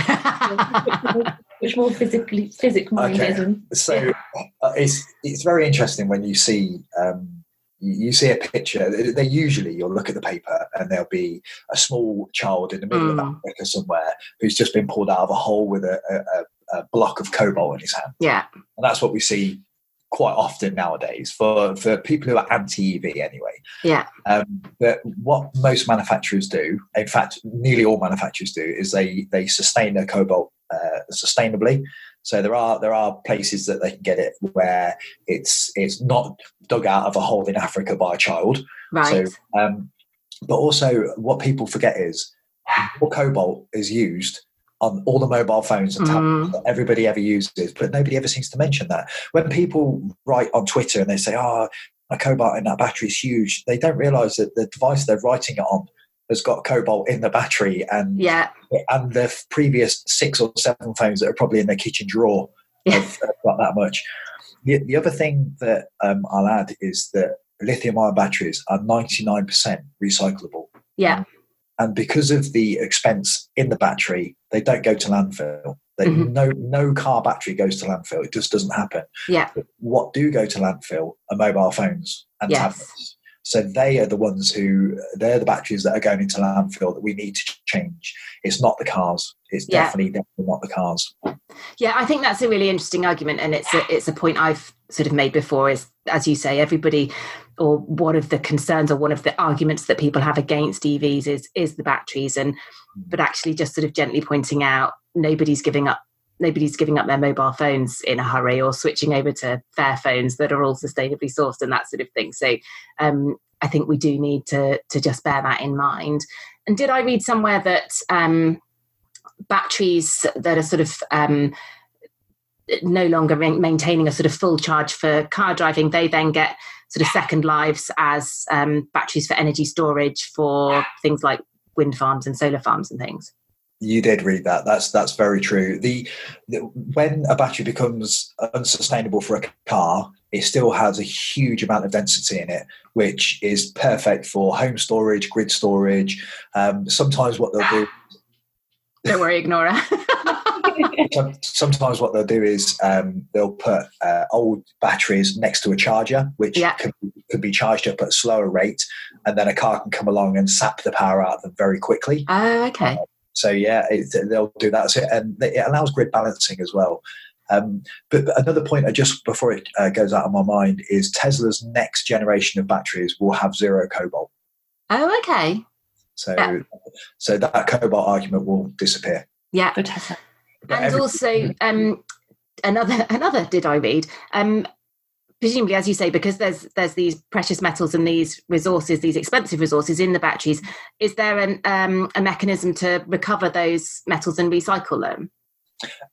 Speaker 2: Do Much more physically physic mindism.
Speaker 3: Okay. So uh, it's it's very interesting when you see um, you see a picture. They usually you'll look at the paper and there'll be a small child in the middle mm. of Africa somewhere who's just been pulled out of a hole with a, a, a block of cobalt in his hand.
Speaker 1: Yeah,
Speaker 3: and that's what we see quite often nowadays for, for people who are anti-EV anyway.
Speaker 1: Yeah.
Speaker 3: Um, but what most manufacturers do, in fact, nearly all manufacturers do, is they they sustain their cobalt uh, sustainably. So there are there are places that they can get it where it's it's not dug out of a hole in Africa by a child.
Speaker 1: Right.
Speaker 3: So, um, but also, what people forget is cobalt is used on all the mobile phones and tablets mm. that everybody ever uses, but nobody ever seems to mention that. When people write on Twitter and they say, "Oh, a cobalt in that battery is huge," they don't realise that the device they're writing it on has got cobalt in the battery, and
Speaker 1: yeah,
Speaker 3: and the previous six or seven phones that are probably in their kitchen drawer have, have got that much. The, the other thing that um, I'll add is that lithium ion batteries are 99% recyclable.
Speaker 1: Yeah.
Speaker 3: And because of the expense in the battery, they don't go to landfill. They, mm-hmm. No, no car battery goes to landfill. It just doesn't happen.
Speaker 1: Yeah.
Speaker 3: But what do go to landfill are mobile phones and yes. tablets. So they are the ones who they're the batteries that are going into landfill that we need to change. It's not the cars. It's yeah. definitely, definitely not the cars.
Speaker 1: Yeah, I think that's a really interesting argument, and it's a, it's a point I've sort of made before. Is as you say, everybody or one of the concerns or one of the arguments that people have against EVs is is the batteries, and but actually just sort of gently pointing out nobody's giving up nobody's giving up their mobile phones in a hurry or switching over to Fairphones that are all sustainably sourced and that sort of thing. So um, I think we do need to to just bear that in mind. And did I read somewhere that um, batteries that are sort of um, no longer maintaining a sort of full charge for car driving, they then get sort of second lives as um, batteries for energy storage for things like wind farms and solar farms and things.
Speaker 3: You did read that. That's that's very true. The, the, when a battery becomes unsustainable for a car, it still has a huge amount of density in it, which is perfect for home storage, grid storage. Um, sometimes what they'll do.
Speaker 1: Don't worry, ignore
Speaker 3: sometimes what they'll do is um, they'll put uh, old batteries next to a charger, which yeah. can, can, be charged up at a slower rate, and then a car can come along and sap the power out of them very quickly.
Speaker 1: Oh, okay. Uh,
Speaker 3: so yeah, it, they'll do that, so, and it allows grid balancing as well. Um, but, but, another point, uh, just before it uh, goes out of my mind, is Tesla's next generation of batteries will have zero cobalt.
Speaker 1: Oh, okay.
Speaker 3: So, yeah. so that cobalt argument will disappear.
Speaker 1: Yeah, And also, um, another another did I read? Um, presumably as you say because there's there's these precious metals and these resources these expensive resources in the batteries is there an, um, a mechanism to recover those metals and recycle them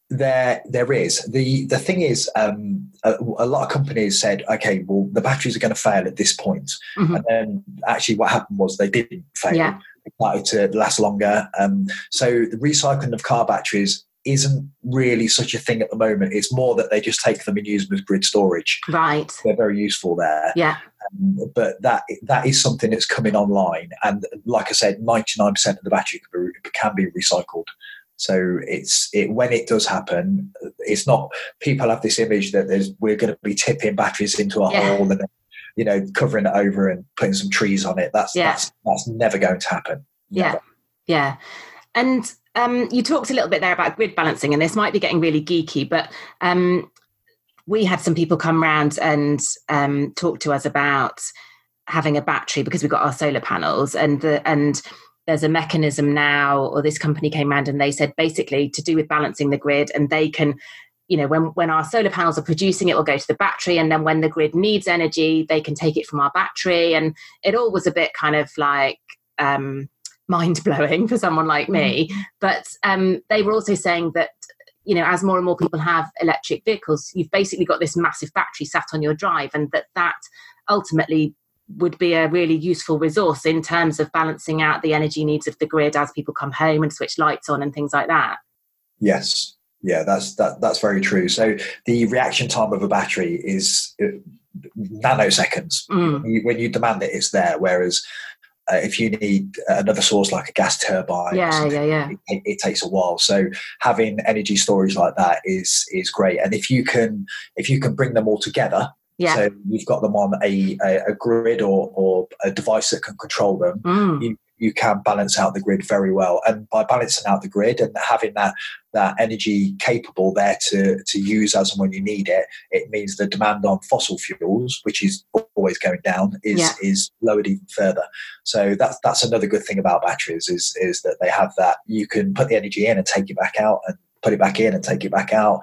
Speaker 3: there there is the the thing is um, a, a, lot of companies said okay well the batteries are going to fail at this point mm-hmm. and then actually what happened was they didn't fail
Speaker 1: yeah.
Speaker 3: they started to last longer um, so the recycling of car batteries isn't really such a thing at the moment. It's more that they just take them and use them as grid storage.
Speaker 1: Right.
Speaker 3: They're very useful there.
Speaker 1: Yeah.
Speaker 3: Um, but that that is something that's coming online, and like I said, ninety nine percent of the battery can be, can be recycled. So it's it when it does happen, it's not people have this image that there's we're going to be tipping batteries into a yeah. hole and you know covering it over and putting some trees on it. That's yeah. that's that's never going to happen.
Speaker 1: Never. Yeah, yeah, and um, you talked a little bit there about grid balancing, and this might be getting really geeky, but um, we had some people come round and um, talk to us about having a battery because we've got our solar panels, and the, and there's a mechanism now, or this company came around and they said basically to do with balancing the grid, and they can you know when when our solar panels are producing it will go to the battery and then when the grid needs energy they can take it from our battery and it all was a bit kind of like um mind blowing for someone like me. Mm-hmm. But um, they were also saying that you know as more and more people have electric vehicles, you've basically got this massive battery sat on your drive, and that that ultimately would be a really useful resource in terms of balancing out the energy needs of the grid as people come home and switch lights on and things like that.
Speaker 3: Yes, yeah, that's that that's very true. So the reaction time of a battery is uh, nanoseconds.
Speaker 1: Mm.
Speaker 3: When you demand it, it's there. Whereas uh, if you need another source like a gas turbine,
Speaker 1: Yeah, yeah, yeah.
Speaker 3: It, it takes a while. So having energy storage like that is is great. And if you can if you can bring them all together,
Speaker 1: Yeah.
Speaker 3: so you've got them on a, a, a grid or, or a device that can control them,
Speaker 1: Mm.
Speaker 3: you, you can balance out the grid very well. And by balancing out the grid and having that that energy capable there to, to use as and when you need it, it means the demand on fossil fuels, which is always going down, is
Speaker 1: Yeah.
Speaker 3: is lowered even further. So that's that's another good thing about batteries is is that they have that you can put the energy in and take it back out and put it back in and take it back out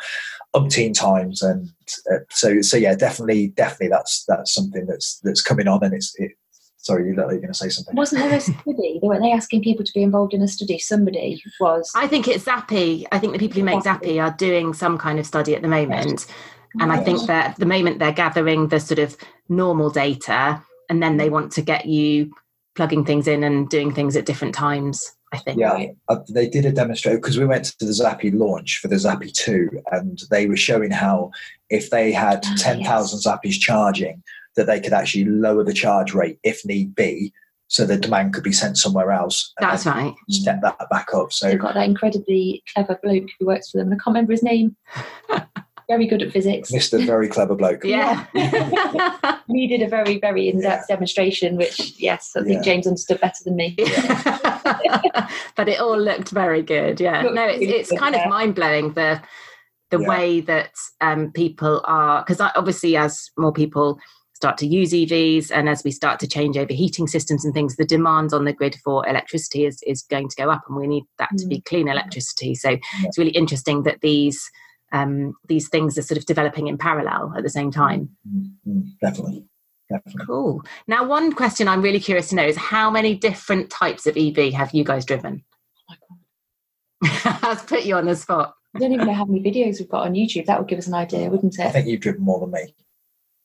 Speaker 3: umpteen times and uh, so so yeah definitely definitely that's that's something that's that's coming on and it's it, sorry you look like you're going to say something
Speaker 2: Wasn't there a study? they Weren't they asking people to be involved in a study? Somebody was.
Speaker 1: I think it's Zappi. I think the people who make Zappi are doing some kind of study at the moment. And I think that at the moment they're gathering the sort of normal data and then they want to get you plugging things in and doing things at different times, I think.
Speaker 3: Yeah, uh, they did a demonstration because we went to the Zappi launch for the Zappi 2 and they were showing how if they had
Speaker 2: Ah,
Speaker 3: 10,000 Zappis charging, that they could actually lower the charge rate if need be so the demand could be sent somewhere else
Speaker 1: That's right.
Speaker 3: step that back up. So,
Speaker 2: They've got that incredibly clever bloke who works for them, and I can't remember his name. very good at physics.
Speaker 3: Mr. Very Clever Bloke.
Speaker 1: Yeah.
Speaker 2: He did a very, very in-depth demonstration, which yes, I think
Speaker 3: Yeah.
Speaker 2: James understood better than me.
Speaker 1: but it all looked very good. Yeah.
Speaker 2: Looked
Speaker 1: No, it's, it's
Speaker 2: good,
Speaker 1: kind of mind blowing the the
Speaker 3: Yeah.
Speaker 1: way that um, people are because obviously as more people start to use EVs and as we start to change over heating systems and things, the demand on the grid for electricity is is going to go up, and we need that to be clean electricity. So it's really interesting that these um, these things are sort of developing in parallel at the same time.
Speaker 3: Mm, mm, definitely. Definitely.
Speaker 1: Cool. Now, one question I'm really curious to know is how many different types of EV have you guys driven?
Speaker 2: Oh my God.
Speaker 1: I've put you on the spot.
Speaker 2: I don't even know how many videos we've got on YouTube. That would give us an idea, wouldn't it?
Speaker 3: I think you've driven more than me.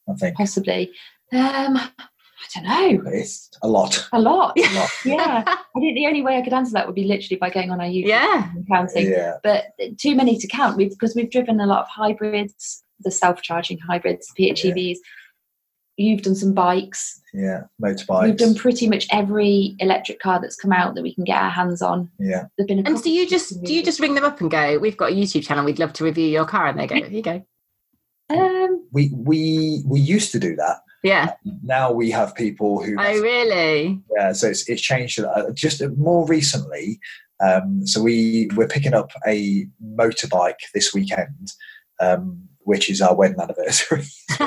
Speaker 3: I think
Speaker 2: Possibly. Um, I don't know.
Speaker 3: it's a lot.
Speaker 2: A lot.
Speaker 3: A lot.
Speaker 2: Yeah. I think the only way I could answer that would be literally by going on our YouTube
Speaker 1: Yeah.
Speaker 2: and counting.
Speaker 3: Yeah.
Speaker 2: But too many to count we've, because we've driven a lot of hybrids, the self-charging hybrids, PHEVs. You've done some bikes.
Speaker 3: Yeah. Motorbikes.
Speaker 2: We've done pretty much every electric car that's come out that we can get our hands on.
Speaker 3: yeah.
Speaker 2: There've been
Speaker 1: And do you just do you just ring them up and go, "We've got a YouTube channel. We'd love to review your car," and they go, "Here you go."
Speaker 2: Um,
Speaker 3: We we we used to do that.
Speaker 1: Yeah.
Speaker 3: Now we have people who
Speaker 1: Oh, really?
Speaker 3: Yeah, so it's, it's changed. Just more recently, um, so we we're picking up a motorbike this weekend, um, which is our wedding anniversary.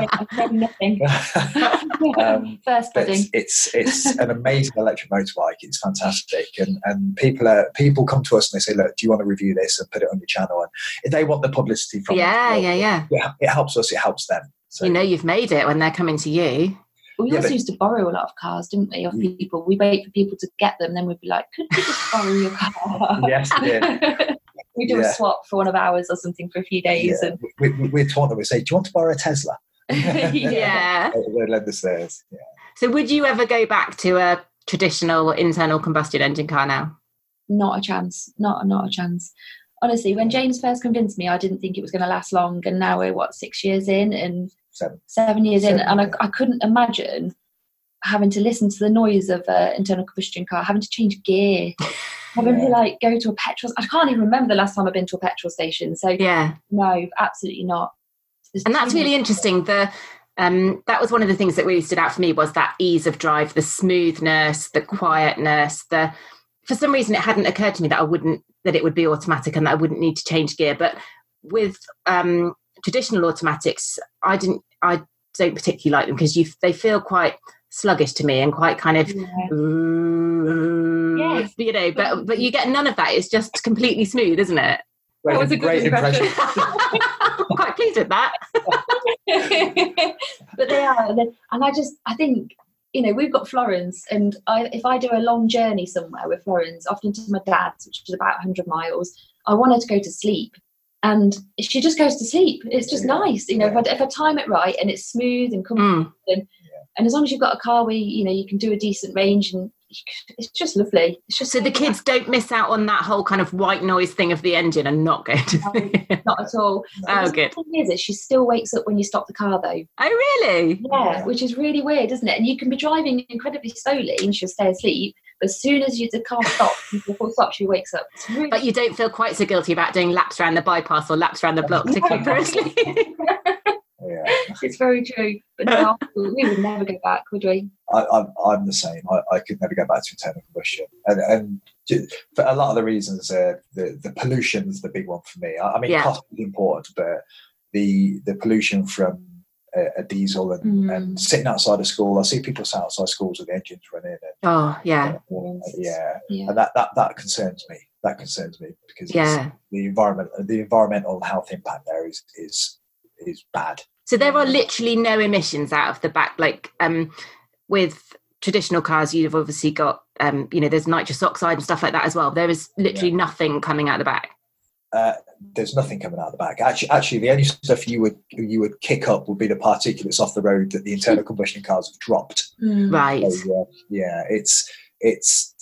Speaker 2: yeah, I've nothing.
Speaker 3: um,
Speaker 2: First
Speaker 3: but it's it's an amazing electric motorbike. It's fantastic, and and people are people come to us and they say, look, do you want to review this and put it on your channel? And they want the publicity from
Speaker 1: yeah,
Speaker 3: it,
Speaker 1: yeah, yeah.
Speaker 3: yeah, it helps us. It helps them. So
Speaker 1: You know you've made it when they're coming to you.
Speaker 2: We
Speaker 3: Yeah,
Speaker 2: also
Speaker 3: but-
Speaker 2: used to borrow a lot of cars, didn't we, of
Speaker 3: Mm.
Speaker 2: people? We wait for people to get them, then we'd be like, could we just borrow your car?
Speaker 3: yes, yeah.
Speaker 2: we do
Speaker 3: Yeah.
Speaker 2: a swap for one of ours or something for a few days.
Speaker 3: yeah. We, we, we're taught them. We say, do you want to borrow a Tesla?
Speaker 2: And
Speaker 1: Yeah.
Speaker 3: They lend us theirs. Yeah.
Speaker 1: So, would you ever go back to a traditional internal combustion engine car now?
Speaker 2: not a chance. Not not a chance. Honestly, when James first convinced me, I didn't think it was going to last long. And now we're what six years in and
Speaker 3: Seven.
Speaker 2: seven years in, and I,
Speaker 3: yeah.
Speaker 2: I couldn't imagine having to listen to the noise of an internal combustion car, having to change gear, having to like go to a petrol. I can't even remember the last time I've been to a petrol station. So
Speaker 1: Yeah.
Speaker 2: no, absolutely not.
Speaker 1: And that's really interesting. The um, that was one of the things that really stood out for me was that ease of drive the smoothness the quietness the for some reason it hadn't occurred to me that i wouldn't that it would be automatic and that i wouldn't need to change gear. But with um, traditional automatics i didn't i don't particularly like them because you they feel quite sluggish to me and quite kind of
Speaker 2: Yeah.
Speaker 1: yes. you know but but you get none of that. It's just completely smooth isn't it
Speaker 3: Great,
Speaker 2: was a good
Speaker 3: great
Speaker 2: impression.
Speaker 1: i'm quite pleased with that
Speaker 2: but they are, and I just, I think, you know, we've got Florence, and I, if I do a long journey somewhere with Florence, often to my dad's, which is about 100 miles, I want her to go to sleep. And she just goes to sleep. It's just
Speaker 3: Yeah.
Speaker 2: nice, you know. If I, if I time it right and it's smooth and comfortable,
Speaker 1: Mm.
Speaker 2: and as long as you've got a car where you know you can do a decent range and it's just lovely. It's just
Speaker 1: so the kids don't miss out on that whole kind of white noise thing of the engine and not go to
Speaker 2: no, not at all.
Speaker 1: Oh, good.
Speaker 2: The thing is, she still wakes up when you stop the car though.
Speaker 1: Oh, really?
Speaker 2: Yeah, yeah, which is really weird, isn't it? And you can be driving incredibly slowly and she'll stay asleep. But as soon as you the car stops, before stop, she wakes up.
Speaker 1: Really but you don't feel quite so guilty about doing laps around the bypass or laps around the block to keep her asleep.
Speaker 3: Yeah.
Speaker 2: it's very true. But we would never go back, would we?
Speaker 3: I, am the same. I, I, could never go back to internal combustion, and, and for a lot of the reasons, uh, the the pollution is the big one for me. I, I mean, yeah. cost is important, but the the pollution from a, a diesel and, mm. and, sitting outside of school, I see people sit outside schools with the engines running. And,
Speaker 1: oh yeah,
Speaker 3: yeah, yeah, and that, that that concerns me. That concerns me because
Speaker 1: yeah.
Speaker 3: the environment, the environmental health impact there is is is bad.
Speaker 1: So there are literally no emissions out of the back, like um, with traditional cars. You've obviously got, um, you know, there's nitrous oxide and stuff like that as well. There is literally yeah. nothing coming out the back.
Speaker 3: Uh, there's nothing coming out the back. Actually, actually, the only stuff you would you would kick up would be the particulates off the road that the internal combustion cars have dropped.
Speaker 1: Mm. Right.
Speaker 3: So, yeah, it's it's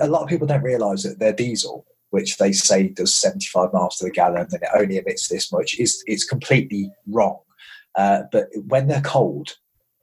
Speaker 3: a lot of people don't realise that their diesel, which they say does 75 miles to the gallon and it only emits this much, is it's completely wrong. Uh, but when they're cold,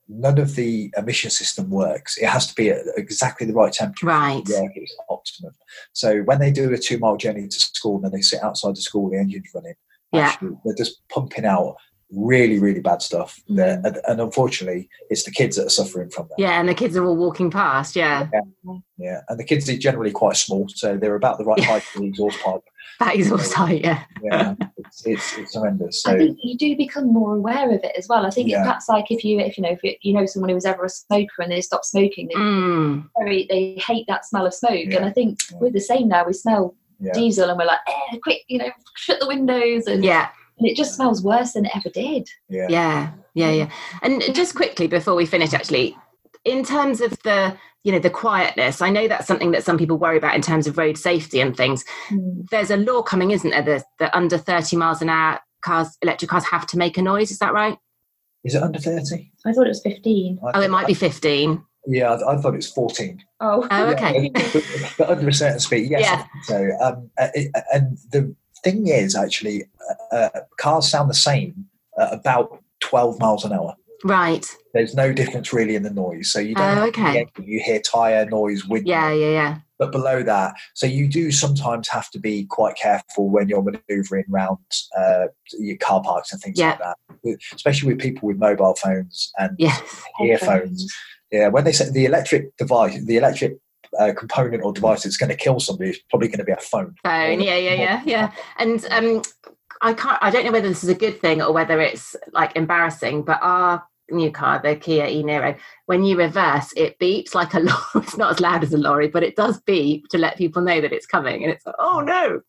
Speaker 3: none of the emission system works. It has to be at exactly the right temperature.
Speaker 1: Right.
Speaker 3: Yeah, it's optimum. So when they do a two mile journey to school and then they sit outside the school, the engine's running.
Speaker 1: Yeah.
Speaker 3: Actually, they're just pumping out really, really bad stuff. Mm. And, and, unfortunately, it's the kids that are suffering from that.
Speaker 1: Yeah, and the kids are all walking past. Yeah.
Speaker 3: Yeah, yeah. and the kids are generally quite small, so they're about the right height for the exhaust pipe.
Speaker 1: That also, yeah.
Speaker 3: yeah, it's, it's, it's horrendous. So,
Speaker 2: I think you do become more aware of it as well. I think yeah. that's like if you if you know if you, you know someone who was ever a smoker and they stop smoking, they,
Speaker 1: mm.
Speaker 2: very, they hate that smell of smoke. Yeah. And I think we're the same now. We smell diesel and we're like, eh, quick, you know, shut the windows and
Speaker 1: yeah
Speaker 2: and it just smells worse than it ever did.
Speaker 3: Yeah.
Speaker 1: yeah, yeah, yeah. And just quickly before we finish, actually, in terms of the you know the quietness, I know that's something that some people worry about in terms of road safety and things. Mm. There's a law coming, isn't there? That, that under 30 miles an hour cars, electric cars, have to make a noise. Is that right?
Speaker 3: Is it under 30?
Speaker 2: I thought it was 15.
Speaker 1: oh, it might be 15.
Speaker 3: Yeah, I, I, thought it was 14.
Speaker 2: Oh,
Speaker 1: oh okay.
Speaker 3: Yeah, but, but, under a certain speed, yes.
Speaker 1: Yeah.
Speaker 3: So, um, and the thing is, actually, uh, uh, cars sound the same at about 12 miles an hour.
Speaker 1: Right.
Speaker 3: There's no difference really in the noise. So you don't.
Speaker 1: Oh, okay.
Speaker 3: You hear tire noise, wind.
Speaker 1: Yeah, yeah, yeah.
Speaker 3: But below that, so you do sometimes have to be quite careful when you're manoeuvring around uh, your car parks and things
Speaker 1: yeah.
Speaker 3: like that, especially with people with mobile phones and
Speaker 1: yes.
Speaker 3: earphones. Yeah, when they say the electric device, the electric uh, component or device that's going to kill somebody is probably going to be a phone.
Speaker 1: Phone, yeah, yeah, yeah, yeah. And um, I can't. I don't know whether this is a good thing or whether it's like embarrassing. But our new car, the Kia e Niro, when you reverse, it beeps like a lorry. It's not as loud as a lorry, but it does beep to let people know that it's coming. And it's like, oh no,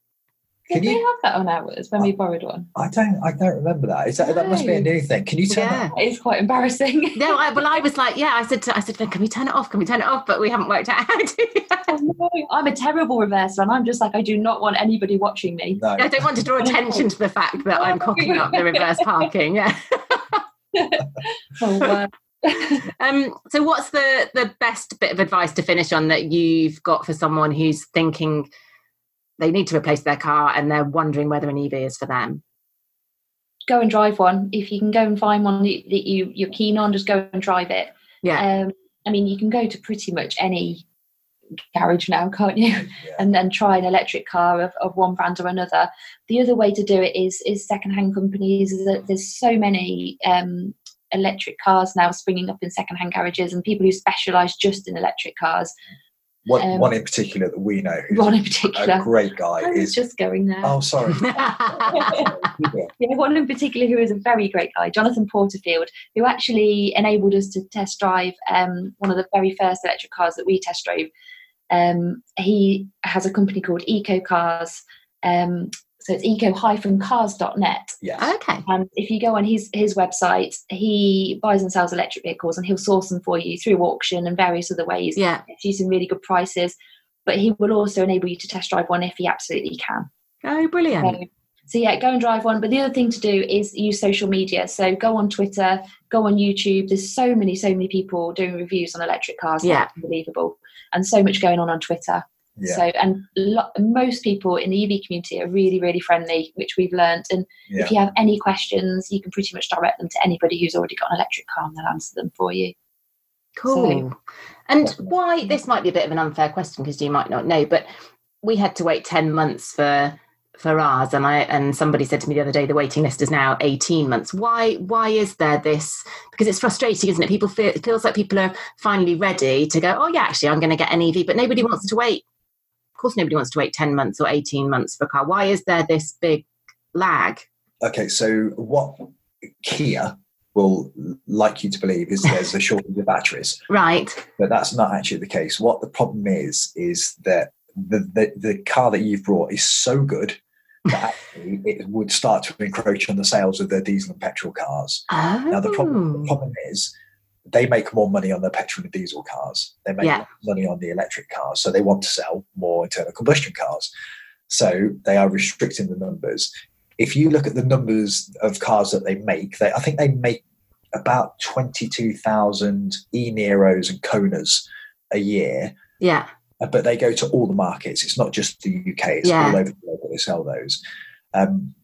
Speaker 2: did we have that on ours when we borrowed one?
Speaker 3: I don't. I don't remember that. Is that no. that must be a new thing? Can you turn yeah.
Speaker 2: that? It's quite embarrassing.
Speaker 1: no, I, well, I was like, yeah. I said, to, I said, can we turn it off? Can we turn it off? But we haven't worked out how to.
Speaker 2: no, I'm a terrible reverser, and I'm just like, I do not want anybody watching me.
Speaker 3: No.
Speaker 1: I don't want to draw attention to the fact that I'm cocking up the reverse parking. Yeah.
Speaker 2: oh, wow.
Speaker 1: um, so what's the the best bit of advice to finish on that you've got for someone who's thinking they need to replace their car and they're wondering whether an EV is for them?
Speaker 2: Go and drive one. If you can go and find one that you you're keen on, just go and drive it.
Speaker 1: Yeah.
Speaker 2: Um, I mean, you can go to pretty much any garage now, can't you? Yeah. And then try an electric car of, of one brand or another. The other way to do it is is secondhand companies. There's so many um, electric cars now springing up in secondhand garages, and people who specialise just in electric cars.
Speaker 3: One, um, one in particular that we know,
Speaker 2: one in particular,
Speaker 3: a great guy,
Speaker 2: I
Speaker 3: is
Speaker 2: just going there.
Speaker 3: Oh, sorry.
Speaker 2: yeah, one in particular who is a very great guy, Jonathan Porterfield, who actually enabled us to test drive um, one of the very first electric cars that we test drove. Um, he has a company called Eco Cars, um, so it's eco-cars.net.
Speaker 3: Yes.
Speaker 1: Oh, okay.
Speaker 2: And if you go on his his website, he buys and sells electric vehicles, and he'll source them for you through auction and various other ways.
Speaker 1: Yeah.
Speaker 2: It's using really good prices, but he will also enable you to test drive one if he absolutely can.
Speaker 1: Oh, brilliant. So
Speaker 2: so yeah, go and drive one. But the other thing to do is use social media. So go on Twitter, go on YouTube. There's so many, so many people doing reviews on electric cars.
Speaker 1: Yeah.
Speaker 2: Unbelievable, and so much going on on Twitter.
Speaker 3: Yeah.
Speaker 2: So and lo- most people in the EV community are really, really friendly, which we've learned. And
Speaker 3: yeah.
Speaker 2: if you have any questions, you can pretty much direct them to anybody who's already got an electric car, and they'll answer them for you.
Speaker 1: Cool. and why this might be a bit of an unfair question because you might not know, but we had to wait 10 months for for ours and I and somebody said to me the other day the waiting list is now 18 months. Why why is there this because it's frustrating, isn't it? People feel it feels like people are finally ready to go, oh yeah, actually I'm gonna get an EV, but nobody wants to wait. Of course nobody wants to wait 10 months or 18 months for a car. Why is there this big lag?
Speaker 3: Okay, so what Kia will like you to believe is there's a shortage of batteries,
Speaker 1: Right.
Speaker 3: but that's not actually the case. What the problem is is that the the, the car that you've brought is so good that it would start to encroach on the sales of the diesel and petrol cars.
Speaker 1: Oh.
Speaker 3: Now the problem, the oh. problem is they make more money on the petrol and diesel cars. They make
Speaker 1: Yeah.
Speaker 3: money on the electric cars, so they want to sell more internal combustion cars. So they are restricting the numbers. If you look at the numbers of cars that they make, they I think they make about twenty-two thousand e Niros and Konas a year,
Speaker 1: yeah.
Speaker 3: uh, but they go to all the markets. It's not just the UK; it's
Speaker 1: Yeah.
Speaker 3: all over the world that they sell those. Um,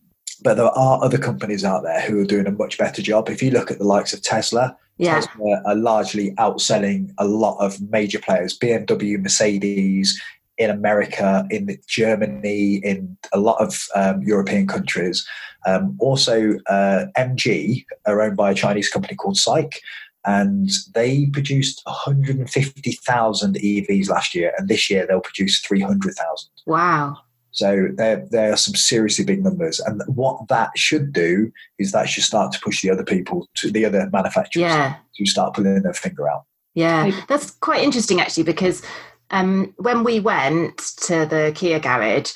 Speaker 3: but there are other companies out there who are doing a much better job. If you look at the likes of Tesla,
Speaker 1: Yeah.
Speaker 3: Tesla are largely outselling a lot of major players, BMW, Mercedes, in America, in Germany, in a lot of um, European countries. Um, also, uh, MG are owned by a Chinese company called SAIC, and they produced 150,000 EVs last year, and this year they'll produce 300,000.
Speaker 1: Wow.
Speaker 3: So there, there are some seriously big numbers, and what that should do is that should start to push the other people to the other manufacturers
Speaker 1: Yeah.
Speaker 3: to start pulling their finger out.
Speaker 1: Yeah, that's quite interesting actually because um, when we went to the Kia garage,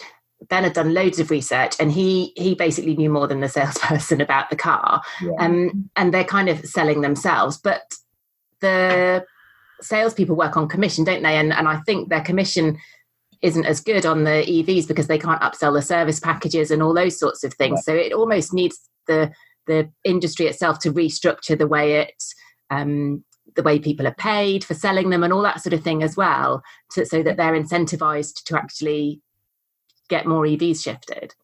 Speaker 1: Ben had done loads of research and he he basically knew more than the salesperson about the car.
Speaker 3: Yeah.
Speaker 1: Um, and they're kind of selling themselves, but the salespeople work on commission, don't they? And and I think their commission isn't as good on the EVs because they can't upsell the service packages and all those sorts of things.
Speaker 3: Right.
Speaker 1: So it almost needs the the industry itself to restructure the way it um, the way people are paid for selling them and all that sort of thing as well, to, so that they're incentivized to actually get more EVs shifted.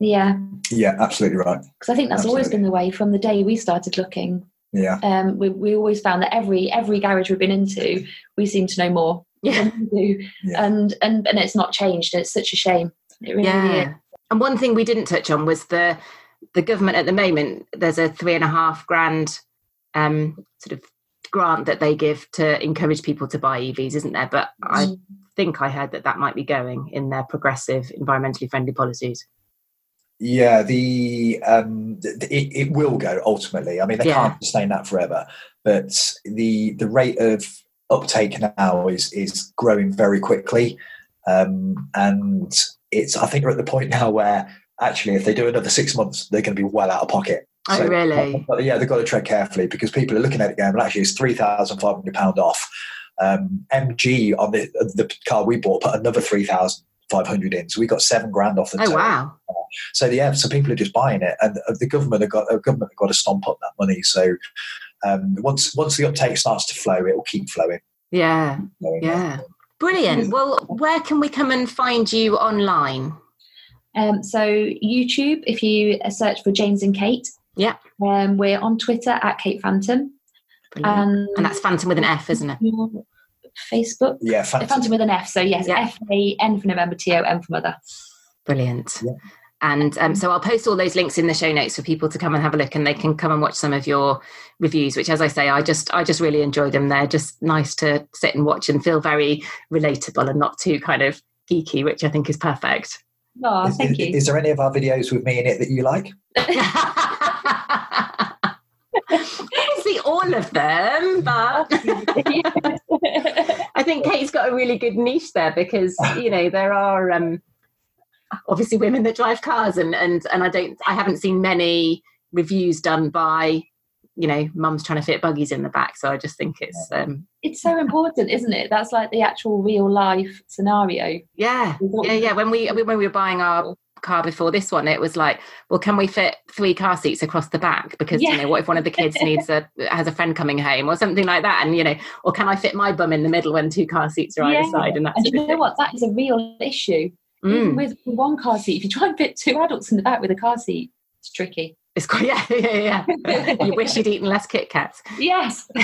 Speaker 2: Yeah,
Speaker 3: yeah, absolutely right.
Speaker 2: because I think that's always been the way from the day we started looking.
Speaker 3: Yeah,
Speaker 2: Um, we, we always found that every every garage we've been into, we seem to know more
Speaker 1: Yeah.
Speaker 2: than we do,
Speaker 3: Yeah.
Speaker 2: and and and it's not changed. It's such a shame. It really is.
Speaker 1: Yeah. And one thing we didn't touch on was the the government at the moment. There's a three and a half grand um, sort of grant that they give to encourage people to buy EVs, isn't there? But I
Speaker 2: Mm.
Speaker 1: think I heard that that might be going in their progressive, environmentally friendly policies.
Speaker 3: yeah. The um, th- it, it will go ultimately. I mean, they
Speaker 1: Yeah.
Speaker 3: can't sustain that forever, but the the rate of uptake now is is growing very quickly, um, and it's. I think we're at the point now where actually, if they do another six months, they're going to be well out of pocket.
Speaker 1: Oh, really?
Speaker 3: But yeah, they've got to tread carefully because people are looking at it going, well, actually, it's three thousand five hundred pound off. Um, MG on the the car we bought put another three thousand five hundred in, so we got seven grand off the.
Speaker 1: Oh
Speaker 3: total.
Speaker 1: wow!
Speaker 3: So yeah, so people are just buying it, and uh, the government have got the government have got to stomp up that money. So um, once once the uptake starts to flow, it will keep flowing.
Speaker 1: Yeah,
Speaker 3: flowing.
Speaker 1: yeah, brilliant. Well, where can we come and find you online?
Speaker 2: Um, so YouTube, if you uh, search for James and Kate,
Speaker 1: Yeah.
Speaker 2: um, we're on Twitter at Kate Phantom,
Speaker 1: Brilliant.
Speaker 2: and,
Speaker 1: and that's Phantom with an F, isn't it?
Speaker 2: Facebook.
Speaker 3: Yeah,
Speaker 2: Phantom.
Speaker 3: fantastic.
Speaker 2: with an F. So yes,
Speaker 1: Yeah.
Speaker 2: F A N for November, T O M for mother.
Speaker 1: Brilliant.
Speaker 3: Yeah.
Speaker 1: And um, so I'll post all those links in the show notes for people to come and have a look, and they can come and watch some of your reviews. Which, as I say, I just I just really enjoy them. They're just nice to sit and watch and feel very relatable and not too kind of geeky, which I think is perfect.
Speaker 2: Oh,
Speaker 3: Is,
Speaker 2: thank
Speaker 3: is-
Speaker 2: you.
Speaker 3: is there any of our videos with me in it that you like?
Speaker 1: Obviously, all of them, but I think Kate's got a really good niche there because you know there are um, obviously women that drive cars, and and and I don't, I haven't seen many reviews done by you know mums trying to fit buggies in the back. So I just think it's um,
Speaker 2: it's so important, isn't it? That's like the actual real life scenario.
Speaker 1: yeah, yeah, yeah. When we when we were buying our
Speaker 4: car before this one, it was like, well, can we fit three car seats across the back? Because
Speaker 2: Yeah.
Speaker 4: you know, what if one of the kids needs a has a friend coming home or something like that? And you know, or can I fit my bum in the middle when two car seats are either side? And that's
Speaker 2: And you know what? That is a real issue. Even
Speaker 4: Mm.
Speaker 2: with one car seat, if you try and fit two adults in the back with a car seat, it's tricky.
Speaker 4: It's quite yeah, yeah, yeah. you wish you'd eaten less Kit Kats.
Speaker 2: Yes.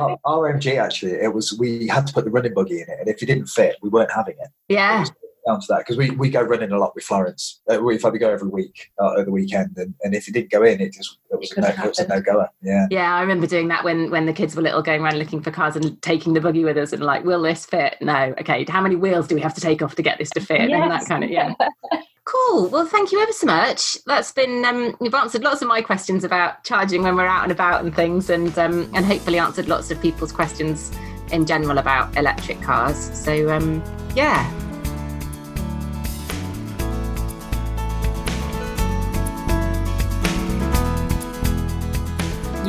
Speaker 3: Our- RMG actually, it was we had to put the running buggy in it, and if it didn't fit, we weren't having it. It
Speaker 4: Yeah,
Speaker 3: was down to that because we, we go running a lot with Florence. Uh, we've had to go every week uh, at the weekend, and, and if it didn't go in, it just it was,
Speaker 2: It
Speaker 3: a no,
Speaker 2: couldn't
Speaker 3: it was a no goer. Yeah.
Speaker 4: yeah. I remember doing that when when the kids were little, going around looking for cars and taking the buggy with us, and like, will this fit? No. Okay. How many wheels do we have to take off to get this to fit? And that kind of yeah. Cool. Well, thank you ever so much. That's been um, you've answered lots of my questions about charging when we're out and about and things, and um, and hopefully answered lots of people's questions in general about electric cars. So um, yeah.